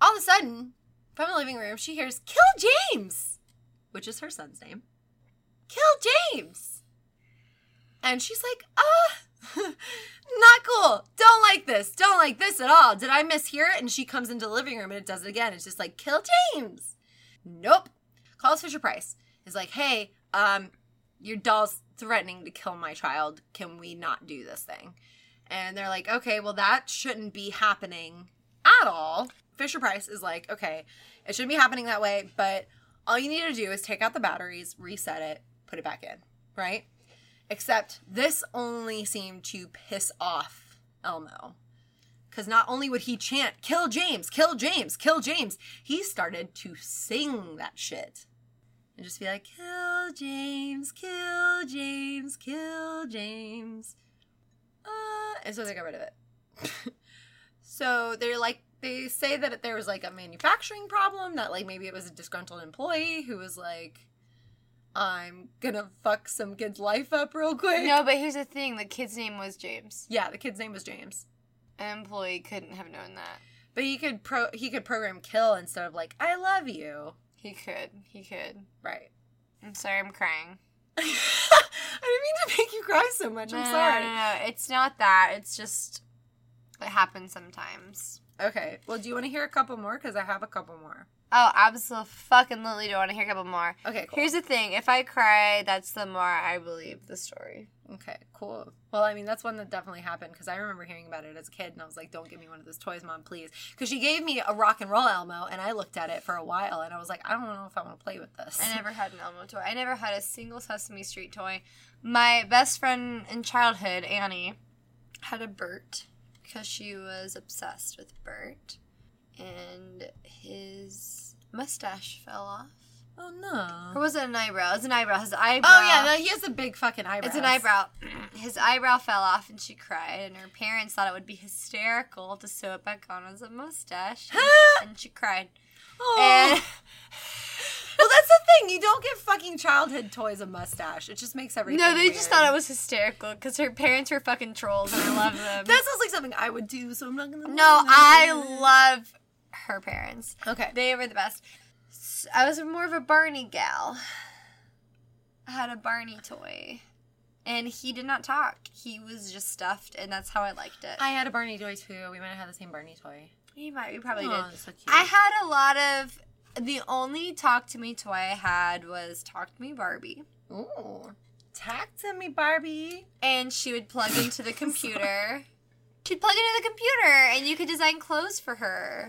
all of a sudden, from the living room, she hears "Kill James," which is her son's name. Kill James. And she's like, ah, [laughs] not cool. Don't like this. Don't like this at all. Did I mishear it? And she comes into the living room and it does it again. It's just like, kill James. Nope. Calls Fisher Price. Is like, hey, um, your doll's threatening to kill my child. Can we not do this thing? And they're like, okay, well, that shouldn't be happening at all. Fisher Price is like, okay, it shouldn't be happening that way, but all you need to do is take out the batteries, reset it, put it back in, right? Except this only seemed to piss off Elmo. Because not only would he chant, kill James, kill James, kill James, he started to sing that shit. And just be like, kill James, kill James, kill James. Uh, and so they got rid of it. [laughs] So they're like they say that there was like a manufacturing problem that like maybe it was a disgruntled employee who was like I'm gonna fuck some kid's life up real quick. No, but here's the thing: the kid's name was James. Yeah, the kid's name was James. An employee couldn't have known that. But he could pro he could program kill instead of like I love you. He could. He could. Right. I'm sorry. I'm crying. [laughs] I didn't mean to make you cry so much. I'm no, sorry. No, no, no. It's not that. It's just it happens sometimes. Okay. Well, do you want to hear a couple more? Because I have a couple more. Oh, absolutely. Lily Do want to hear a couple more? Okay. Cool. Here's the thing: if I cry, that's the more I believe the story. Okay. Cool. Well, I mean, that's one that definitely happened because I remember hearing about it as a kid, and I was like, "Don't give me one of those toys, mom, please." Because she gave me a rock and roll Elmo, and I looked at it for a while, and I was like, "I don't know if I want to play with this." I never had an Elmo toy. I never had a single Sesame Street toy. My best friend in childhood, Annie, had a Bert because she was obsessed with Bert, and his mustache fell off. Oh no. Or was it an eyebrow? It was an eyebrow. His oh, eyebrow. Oh yeah, no, he has a big fucking eyebrow. It's an eyebrow. His eyebrow fell off and she cried, and her parents thought it would be hysterical to sew it back on as a mustache. And, [laughs] and she cried. Oh. And [laughs] well, that's the thing. You don't give fucking childhood toys a mustache. It just makes everything. no, they just thought it was hysterical because her parents were fucking trolls, and I love them. [laughs] That sounds like something I would do, so I'm not gonna. no, I love her parents. Okay. They were the best. I was more of a Barney gal. I had a Barney toy. And he did not talk. He was just stuffed, and that's how I liked it. I had a Barney toy too. We might have had the same Barney toy. he might, we probably Oh, did. that's so cute. I had a lot of. The only talk to me toy I had was Talk to Me Barbie. Ooh. Talk to me, Barbie. And she would plug into the [laughs] computer. She'd plug into the computer and you could design clothes for her.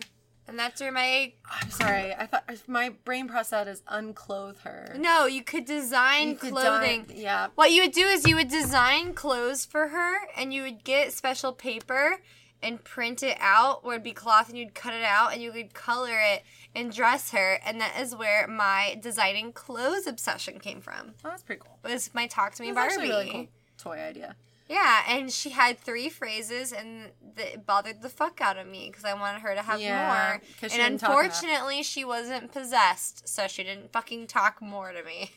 And that's where my. I'm sorry. I thought my brain processed is unclothe her. No, you could design You could clothing. dye- yeah. What you would do is you would design clothes for her and you would get special paper and print it out where it'd be cloth and you'd cut it out and you could color it and dress her and that is where my designing clothes obsession came from. Oh, that's pretty cool. Was my talk to me That's Barbie. actually a really cool toy idea. Yeah, and she had three phrases, and th- it bothered the fuck out of me because I wanted her to have Yeah, more. And unfortunately, she wasn't possessed, so she didn't fucking talk more to me.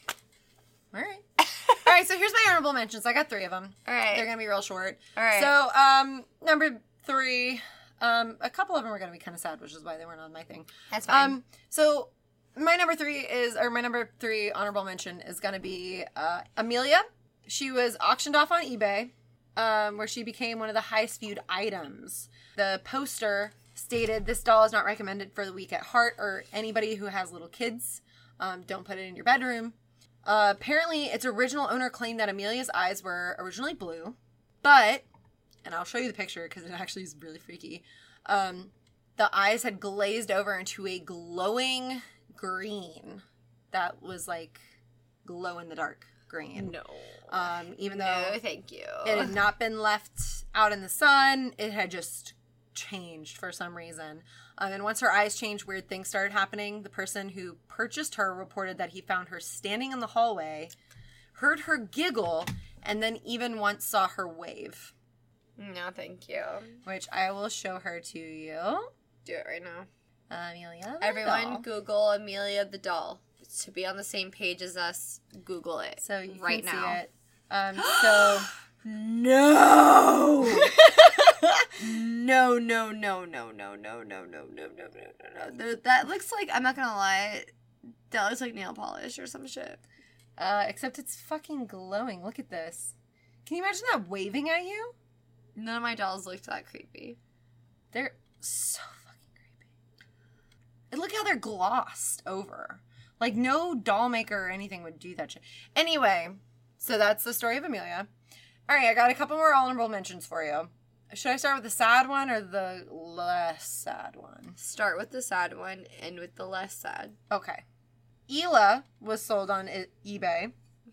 All right. All right. So here's my honorable mentions. I got three of them. All right. They're gonna be real short. All right. So, um, number three, um, a couple of them are gonna be kind of sad, which is why they weren't on my thing. That's fine. Um, so my number three is, or my number three honorable mention is gonna be uh, Amelia. She was auctioned off on eBay, um, where she became one of the highest viewed items. The poster stated, "This doll is not recommended for the weak at heart or anybody who has little kids. Um, don't put it in your bedroom." Uh, apparently, its original owner claimed that Amelia's eyes were originally blue, but, and I'll show you the picture because it actually is really freaky. Um, the eyes had glazed over into a glowing green that was like glow in the dark green. no. Um, even though No, thank you. it had not been left out in the sun, it had just changed for some reason. Um, and once her eyes changed, weird things started happening. The person who purchased her reported that he found her standing in the hallway, heard her giggle, and then even once saw her wave, no, thank you. which I will show her to you. Do it right now. Amelia. the Everyone, doll. Google Amelia the doll to be on the same page as us. Google it. So you right can now. see it. Um, so No. no, no, no, no, no, no, no, no, no, no, no, no, no. That looks like I'm not gonna lie. That looks like nail polish or some shit. uh, except it's fucking glowing. Look at this. Can you imagine that waving at you? None of my dolls looked that creepy. They're so fucking creepy. And look how they're glossed over. Like no doll maker or anything would do that shit. Anyway, so that's the story of Amelia. All right, I got a couple more honorable mentions for you. Should I start with the sad one or the less sad one? Start with the sad one, end with the less sad. Okay. Ela was sold on eBay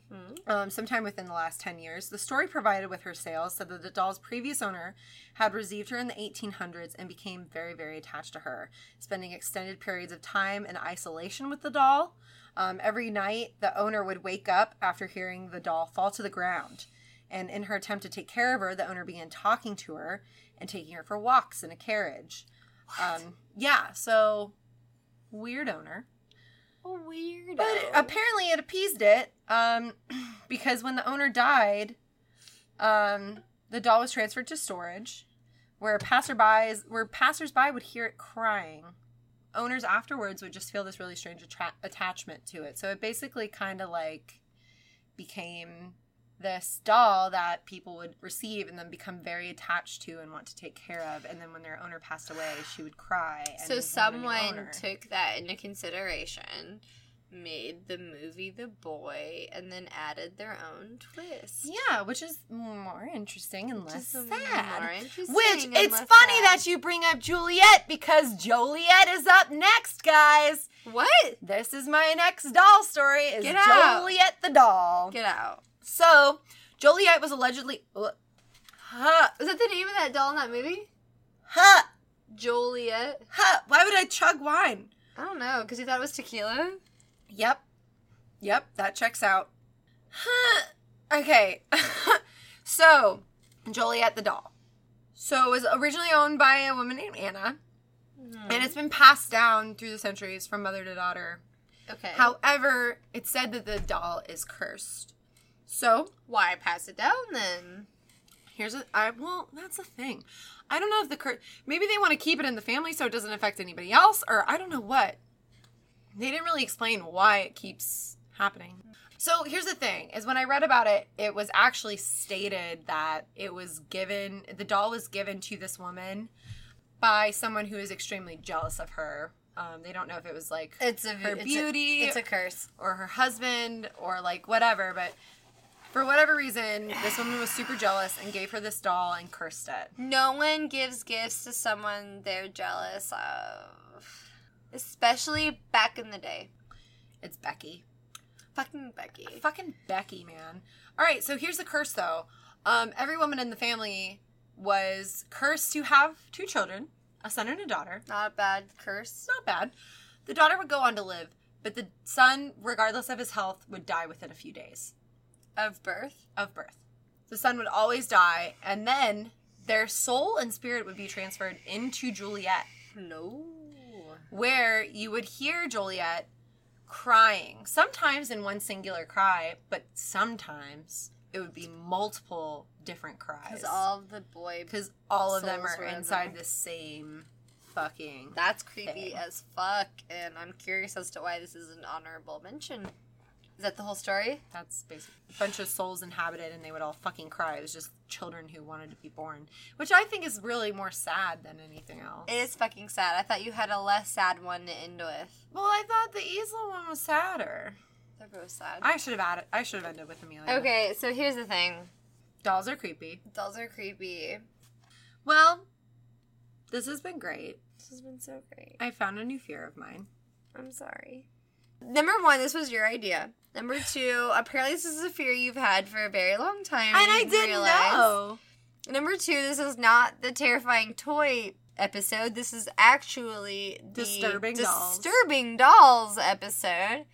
hmm um, sometime within the last 10 years. The story provided with her sales said that the doll's previous owner had received her in the 1800s and became very, very attached to her, spending extended periods of time in isolation with the doll. Um, every night, the owner would wake up after hearing the doll fall to the ground. And in her attempt to take care of her, the owner began talking to her and taking her for walks in a carriage. Um, yeah, so weird owner. Weird. But apparently it appeased it um, [clears throat] because when the owner died, um, the doll was transferred to storage where passerbys where passersby would hear it crying. Owners afterwards would just feel this really strange attra- attachment to it. So it basically kind of like became this doll that people would receive and then become very attached to and want to take care of. And then when their owner passed away, she would cry. And So want a new someone took that into consideration, made the movie The Boy, and then added their own twist. Yeah, which is more interesting and Which less sad. more interesting Which it's funny sad. that you bring up Juliet because Joliet is up next, guys. What? This is my next doll story. Is Get out. Joliet the doll? Get out. So Joliet was allegedly, uh, huh, Is that the name of that doll in that movie? huh, Joliet. huh. Why would I chug wine? I don't know, because you thought it was tequila. Yep, yep, that checks out. Huh. [sighs] Okay, [laughs] so Joliet the doll. So it was originally owned by a woman named Anna. Hmm. and it's been passed down through the centuries from mother to daughter. okay. However, it's said that the doll is cursed. So Why pass it down then? here's a I well that's the thing. I don't know if the cur maybe they want to keep it in the family so it doesn't affect anybody else, or I don't know what. They didn't really explain why it keeps happening. So here's the thing: is when I read about it, it was actually stated that it was given the doll was given to this woman by someone who is extremely jealous of her. Um, they don't know if it was like It's a her it's a- beauty it's a curse. or her husband or like whatever, but for whatever reason, this woman was super jealous and gave her this doll and cursed it. No one gives gifts to someone they're jealous of. Especially back in the day. It's Becky. Fucking Becky. Fucking Becky, man. All right, so here's the curse though. Um, every woman in the family was cursed to have two children, a son and a daughter. Not a bad curse. Not bad. The daughter would go on to live, but the son, regardless of his health, would die within a few days. Of birth. of birth. The son would always die, and then their soul and spirit would be transferred into Juliet, No. Where you would hear Juliet crying, sometimes in one singular cry, but sometimes it would be multiple different cries. Because all of the boy. Because all of them are inside the same fucking. That's creepy thing. as fuck, and I'm curious as to why this is an honorable mention. Is that the whole story? That's basically a bunch of souls inhabited, and they would all fucking cry. It was just children who wanted to be born, which I think is really more sad than anything else. It is fucking sad. I thought you had a less sad one to end with. Well, I thought the easel one was sadder. They're both sad. I should have added. I should have ended with Amelia. Okay, so here's the thing. Dolls are creepy. Dolls are creepy. Well, this has been great. This has been so great. I found a new fear of mine. I'm sorry. Number one, this was your idea. Number two, apparently this is a fear you've had for a very long time. And I didn't realize. know. Number two, this is not the terrifying toy episode. This is actually the Disturbing dolls. disturbing dolls episode.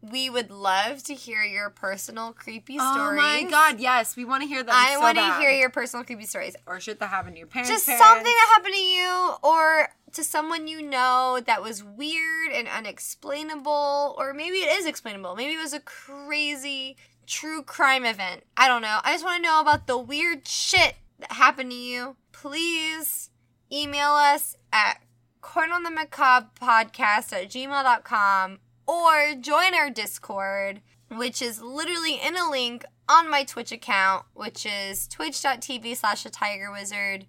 We would love to hear your personal creepy Oh stories. my god, yes, we want to hear them. I so want to hear your personal creepy stories. or shit that happened to your parents. Just parents. something that happened to you or to someone you know that was weird and unexplainable, or maybe it is explainable. Maybe it was a crazy true crime event. I don't know. I just want to know about the weird shit that happened to you. Please email us at corn on the macabre podcast at gmail.com or join our Discord, which is literally in a link on my Twitch account, which is twitch.tv slash a tiger wizard.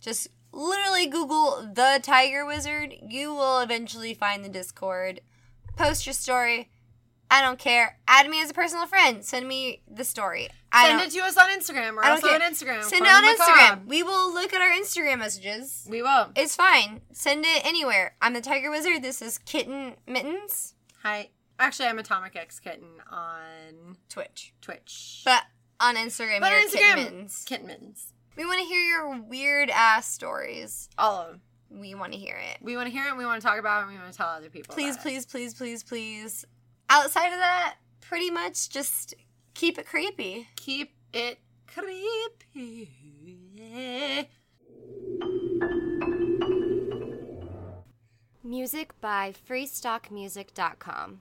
Just literally Google the Tiger Wizard. You will eventually find the Discord. Post your story. I don't care. Add me as a personal friend. Send me the story. I Send it to us on Instagram. Don't also care. on Instagram. Send it on Instagram. We will look at our Instagram messages. We will. It's fine. Send it anywhere. I'm the Tiger Wizard. This is Kitten Mittens. Hi. Actually, I'm Atomic X Kitten on Twitch. Twitch. But on Instagram, But on Kitten Mittens. Kitten Mittens. We want to hear your weird ass stories. All of them. We want to hear it. We want to hear it. We want to talk about it. and We want to tell other people. Please, about it. please, please, please, please. Outside of that, pretty much just keep it creepy. Keep it creepy. Music by freestockmusic.com.